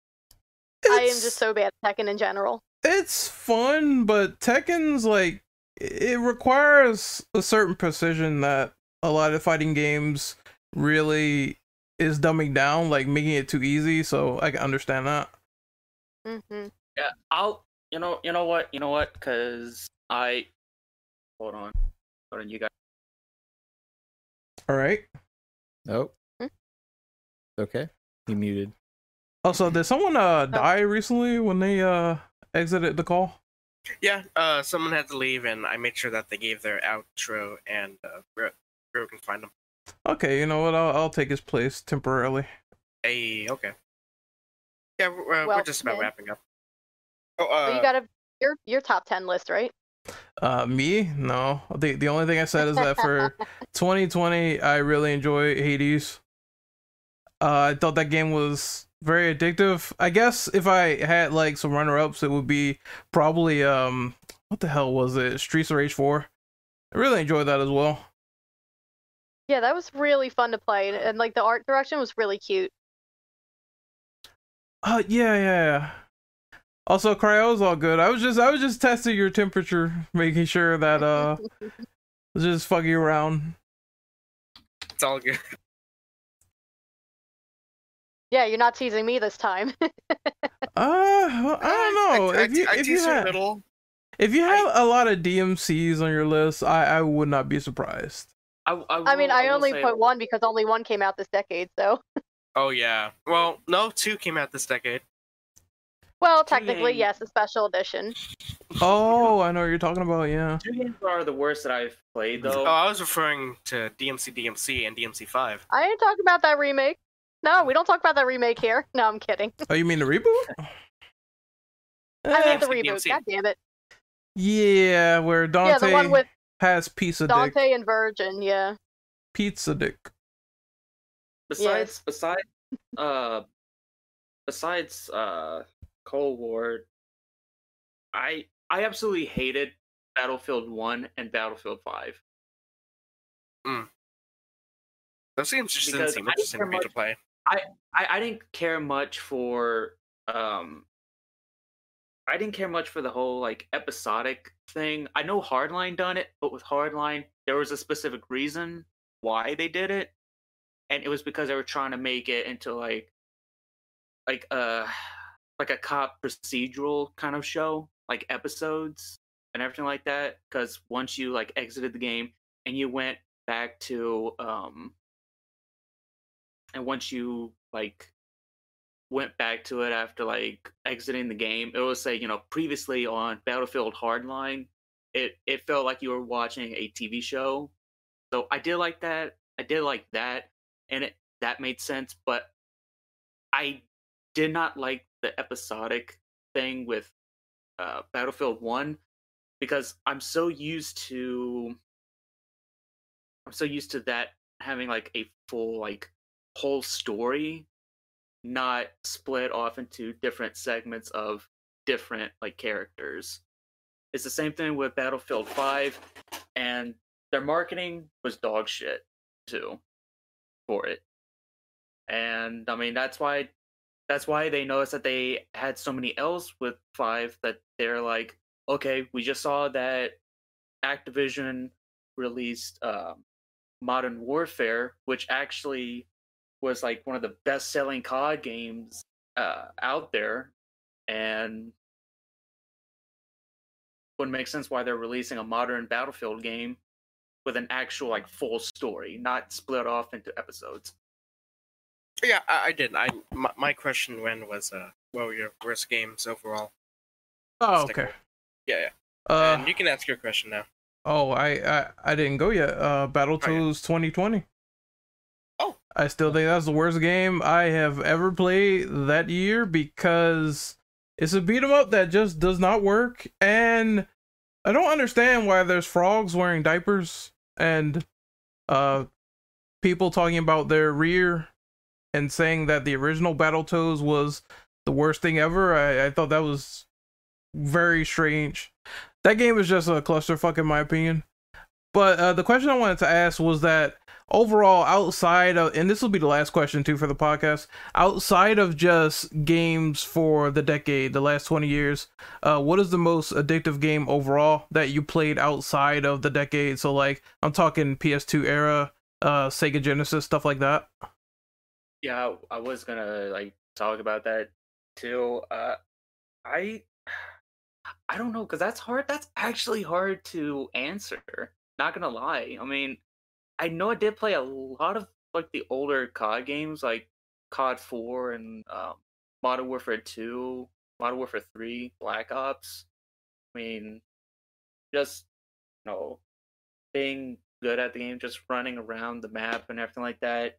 I am just so bad at Tekken in general. it's fun, but Tekken's like it requires a certain precision that a lot of fighting games really is dumbing down, like making it too easy. So I can understand that. Mm-hmm. Yeah, I'll. You know. You know what? You know what? Because I. Hold on. Hold on. You guys. All right. Nope. Hmm? Okay. He muted. Also, did someone uh die recently when they uh exited the call? Yeah, uh, someone had to leave, and I made sure that they gave their outro, and uh, Ro Ro can find them. Okay, you know what? I'll I'll take his place temporarily. Hey, okay. Yeah, we're, uh, we're just about then- wrapping up. Oh, But uh, you got a your your top 10 list, right? Uh, me? No. The the only thing I said is that for [laughs] 2020, I really enjoy Hades. Uh, I thought that game was very addictive. I guess if I had like some runner ups, it would be probably um, what the hell was it? Streets of Rage 4. I really enjoyed that as well. Yeah, that was really fun to play, and, and like the art direction was really cute. Uh, yeah, yeah, yeah. Also, cryo's all good. I was just I was just testing your temperature, making sure that uh, [laughs] just fucking around. it's all good. Yeah, you're not teasing me this time. [laughs] Uh, well, I don't know. I, if you I, I if you teased her had, middle. if you have a lot of DMCs on your list, I I would not be surprised. I. I, I mean, will- I only say- put one because only one came out this decade. So, Oh yeah. Well, no, two came out this decade. Well, technically, yes, a special edition. Oh, I know what you're talking about. Yeah. Two games are the worst that I've played though. Oh. I was referring to DMC, DMC, and DMC Five. I ain't talking about that remake. No, we don't talk about that remake here. No, I'm kidding. Oh, you mean the reboot? I meant the DMC. reboot. God damn it. Yeah, where Dante yeah, the one with has pizza dick. Dante and Virgin. Yeah. Pizza dick. besides besides uh besides uh Cold War, I I absolutely hated Battlefield One and Battlefield Five. Those games just didn't seem I didn't interesting for me to play. I, I didn't care much for um I didn't care much for the whole like episodic thing. I know Hardline done it, but with Hardline there was a specific reason why they did it. And it was because they were trying to make it into like like uh like a cop procedural kind of show, like episodes and everything like that. Because once you like exited the game and you went back to um and once you like went back to it after like exiting the game, it will say, you know, previously on Battlefield Hardline, it it felt like you were watching a TV show. So I did like that. I did like that, and it that made sense. But I did not like the episodic thing with uh, Battlefield One because I'm so used to I'm so used to that having like a full like whole story not split off into different segments of different like characters. It's the same thing with Battlefield 5 and their marketing was dog shit too for it. And I mean that's why that's why they noticed that they had so many L's with 5 that they're like okay, we just saw that Activision released um, Modern Warfare, which actually was like one of the best selling COD games uh, out there, and wouldn't make sense why they're releasing a modern Battlefield game with an actual like full story, not split off into episodes. Yeah, I, I did. I my, my question when was uh, what were your worst games overall? Oh, Stick okay. with- Yeah, yeah. Uh, and you can ask your question now. oh, I, I I didn't go yet. Uh, Battletoads 2020. Oh. I still think that's the worst game I have ever played that year because it's a beat 'em up that just does not work, and I don't understand why there's frogs wearing diapers and uh people talking about their rear and saying that the original Battletoads was the worst thing ever. I, I thought that was very strange. That game is just a clusterfuck in my opinion. But uh, the question I wanted to ask was that overall, outside of, and this will be the last question too for the podcast, outside of just games for the decade, the last 20 years, uh, what is the most addictive game overall that you played outside of the decade? So, like, I'm talking PS2 era, uh, Sega Genesis, stuff like that. Yeah, I was gonna like talk about that too. Uh, I I don't know because that's hard. That's actually hard to answer. Not gonna lie. I mean, I know I did play a lot of like the older COD games, like COD Four and um, Modern Warfare Two, Modern Warfare Three, Black Ops. I mean, just you know, being good at the game, just running around the map and everything like that.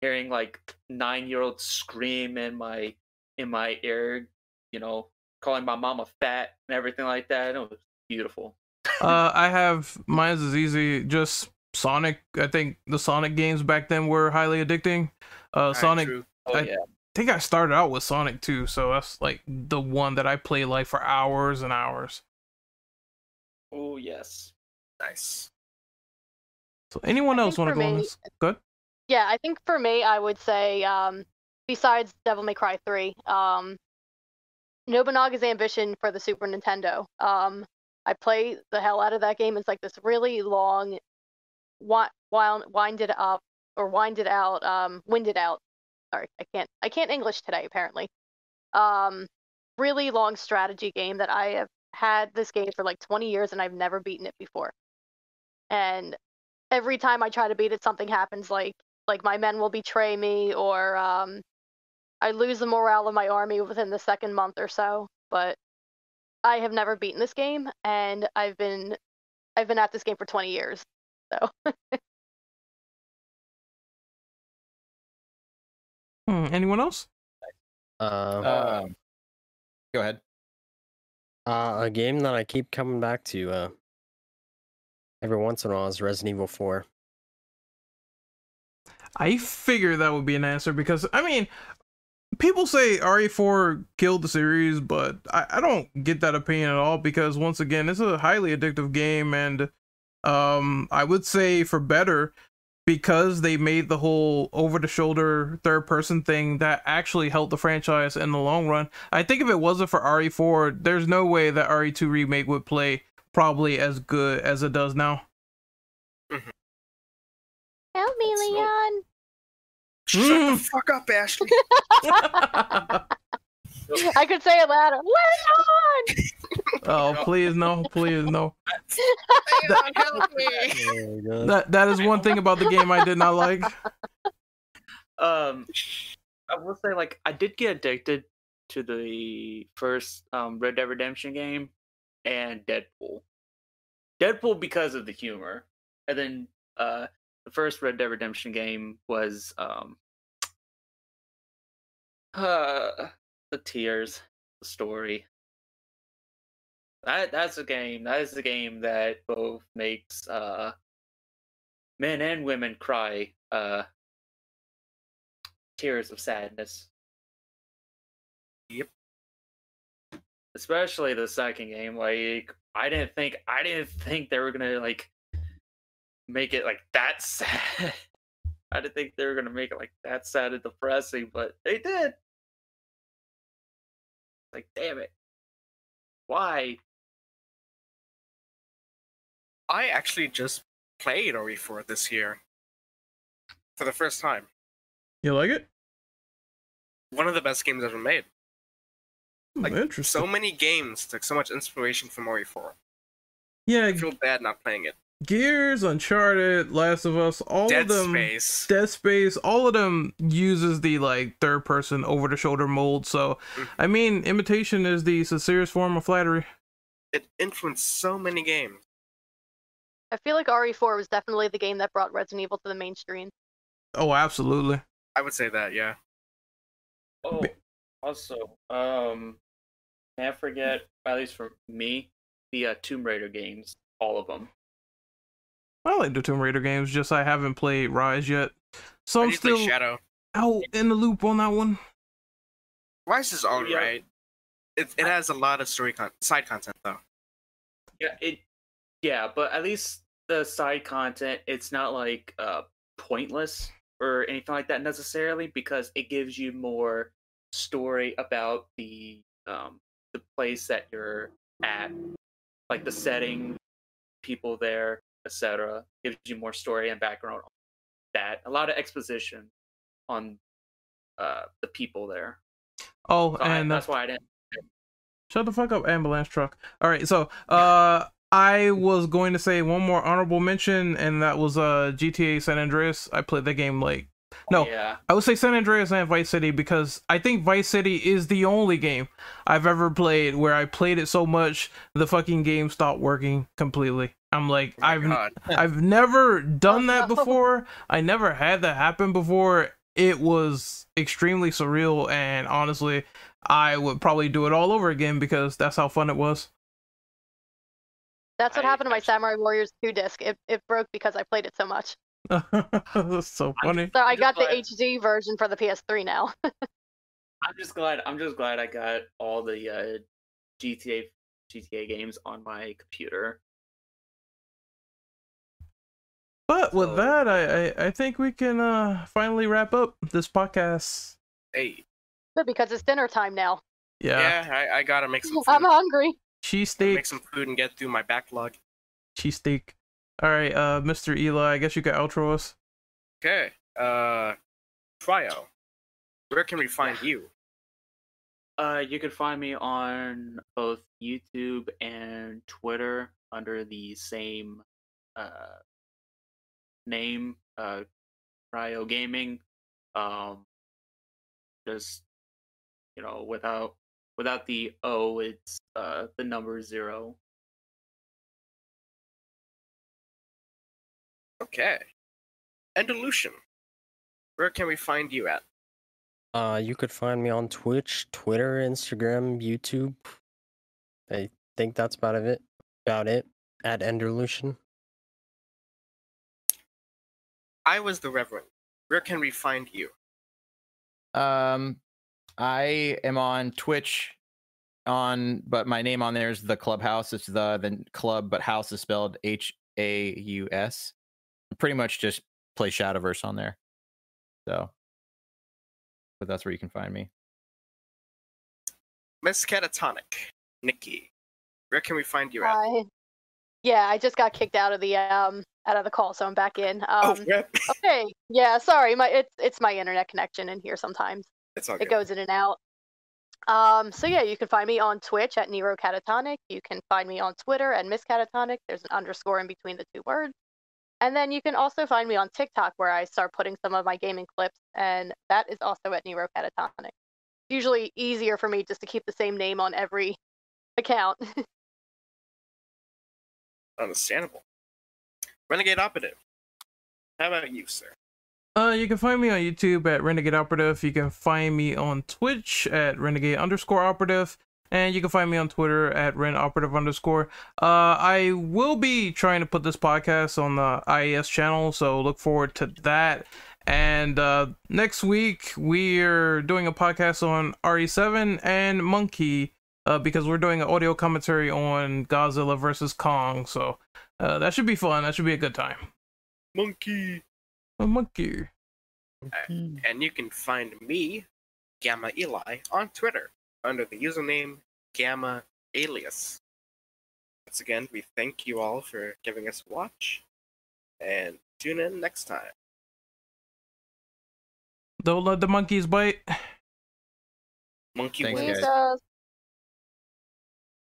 Hearing like nine year olds scream in my in my ear, you know, calling my mama fat and everything like that. It was beautiful. uh, [laughs] I have mine's is easy. Just Sonic. I think the Sonic games back then were highly addicting. Uh, Alright, Sonic. true. Oh I- yeah. I think I started out with Sonic too, so that's like the one that I play like for hours and hours. Oh yes. Nice. So anyone I else want to for go on this? Good. Yeah, I think for me, I would say, um, besides Devil May Cry 3, um, Nobunaga's Ambition for the Super Nintendo. Um, I play the hell out of that game. It's like this really long, wi- wind, winded up or winded out, um, winded out. Sorry, I can't, I can't English today apparently. Um, really long strategy game that I have had this game for like 20 years and I've never beaten it before. And every time I try to beat it, something happens. Like like my men will betray me or um I lose the morale of my army within the second month or so. But I have never beaten this game and I've been I've been at this game for 20 years. So [laughs] Hmm, anyone else? Uh, Um, go ahead. uh, a game that I keep coming back to uh, every once in a while is Resident Evil 4. I figure that would be an answer because I mean, people say RE4 killed the series, but I, I don't get that opinion at all because once again, it's a highly addictive game, and um, I would say for better because they made the whole over-the-shoulder third-person thing that actually helped the franchise in the long run. I think if it wasn't for RE4, there's no way that RE2 remake would play probably as good as it does now. Help me, That's not- Leon. Shut Mm. the fuck up, Ashley. [laughs] [laughs] I could say it louder. Leon! oh, please no, please no. Leon, help me. [laughs] My god. That that is one thing about the game I did not like. Um, I will say, like, I did get addicted to the first um, Red Dead Redemption game and Deadpool. Deadpool because of the humor, and then uh, the first Red Dead Redemption game was um, uh, the tears, the story. That that's a game. That is the game that both makes uh, men and women cry. Uh, tears of sadness. Yep. Especially the second game, like I didn't think I didn't think they were gonna like make it like that [laughs] sad. I didn't think they were gonna make it like that sad and depressing, but they did. Like, damn it. Why? I actually just played RE4 this year for the first time. You like it? One of the best games ever made. Hmm, Like, Interesting. So many games took so much inspiration from RE4. yeah, I feel bad not playing it. Gears, Uncharted, Last of Us, all Dead of them. Space. Dead Space, all of them uses the like third person over the shoulder mold. So, Mhm. I mean, imitation is the sincerest form of flattery. It influenced so many games. I feel like RE4 was definitely the game that brought Resident Evil to the mainstream. Oh, absolutely. I would say that, yeah. Oh, also, um, can't forget, at least for me, the uh, Tomb Raider games, all of them. I like the Tomb Raider games, just I haven't played Rise yet. So I I'm need to play still Shadow. out in the loop on that one. Rise is alright. It, it has a lot of story con- side content though. Yeah, it. Yeah, but at least the side content, it's not like uh pointless or anything like that necessarily because it gives you more story about the um, the place that you're at, like the setting, people there, etc. Gives you more story and background on that. A lot of exposition on uh, the people there. Oh, So and uh, that's why I didn't. Shut the fuck up, ambulance truck. All right, so uh, I was going to say one more honorable mention, and that was uh GTA San Andreas. I played that game like no, Yeah. I would say San Andreas and Vice City because I think Vice City is the only game I've ever played where I played it so much the fucking game stopped working completely. I'm like Oh I've [laughs] I've never done that before. I never had that happen before. It was extremely surreal and honestly, I would probably do it all over again because that's how fun it was. That's what I happened to my actually- Samurai Warriors 2 disc. It, it broke because I played it so much. that's [laughs] so funny. So I just got the HD version for the PS3 now. [laughs] I'm just glad. I'm just glad I got all the uh, GTA GTA games on my computer. But with So- that, I, I I think we can uh finally wrap up this podcast. Hey, But because it's dinner time now. Yeah, yeah, I, I gotta make some [laughs] food. I'm hungry. cheese steak, make some food and get through my backlog. cheese steak. All right, uh, Mr. Eli, I guess you could outro us. Okay. Uh, Cryo, where can we find you? Uh, you can find me on both YouTube and Twitter under the same uh, name, uh, Cryo Gaming. Um, just you know, without without the O, it's uh the number zero. Okay. Endelution, where can we find you at? Uh, you could find me on Twitch, Twitter, Instagram, YouTube. I think that's about it. About it. At Enderlution. I was the Reverend. Where can we find you? Um, I am on Twitch on, but my name on there is the Clubhouse. It's the the club, but house is spelled H A U S. Pretty much just play Shadowverse on there. So, but that's where you can find me. Miss Catatonic, Nikki, where can we find you at? I, yeah, I just got kicked out of the um out of the call, so I'm back in. oh, Um, [laughs] okay, yeah, sorry, my it's it's my internet connection in here sometimes. it's all It goes in and out. Um, so yeah, you can find me on Twitch at Nero Catatonic. You can find me on Twitter at Miss Catatonic. There's an underscore in between the two words. And then you can also find me on TikTok where I start putting some of my gaming clips, and that is also at Nero Catatonic. Usually easier for me just to keep the same name on every [laughs] account. [laughs] Understandable. Renegade Operative, how about you, sir? Uh, you can find me on YouTube at Renegade Operative. You can find me on Twitch at Renegade underscore Operative, and you can find me on Twitter at Ren Operative underscore. Uh, I will be trying to put this podcast on the IAS channel, so look forward to that. And uh, next week we're doing a podcast on RE7 and Monkey, uh, because we're doing an audio commentary on Godzilla versus Kong. So uh, that should be fun. That should be a good time. Monkey. A monkey. And you can find me, Gamma Eli, on Twitter under the username Gamma Alias. Once again, we thank you all for giving us a watch, and tune in next time. Don't let the monkeys bite. Monkey Thanks, wins. Jesus.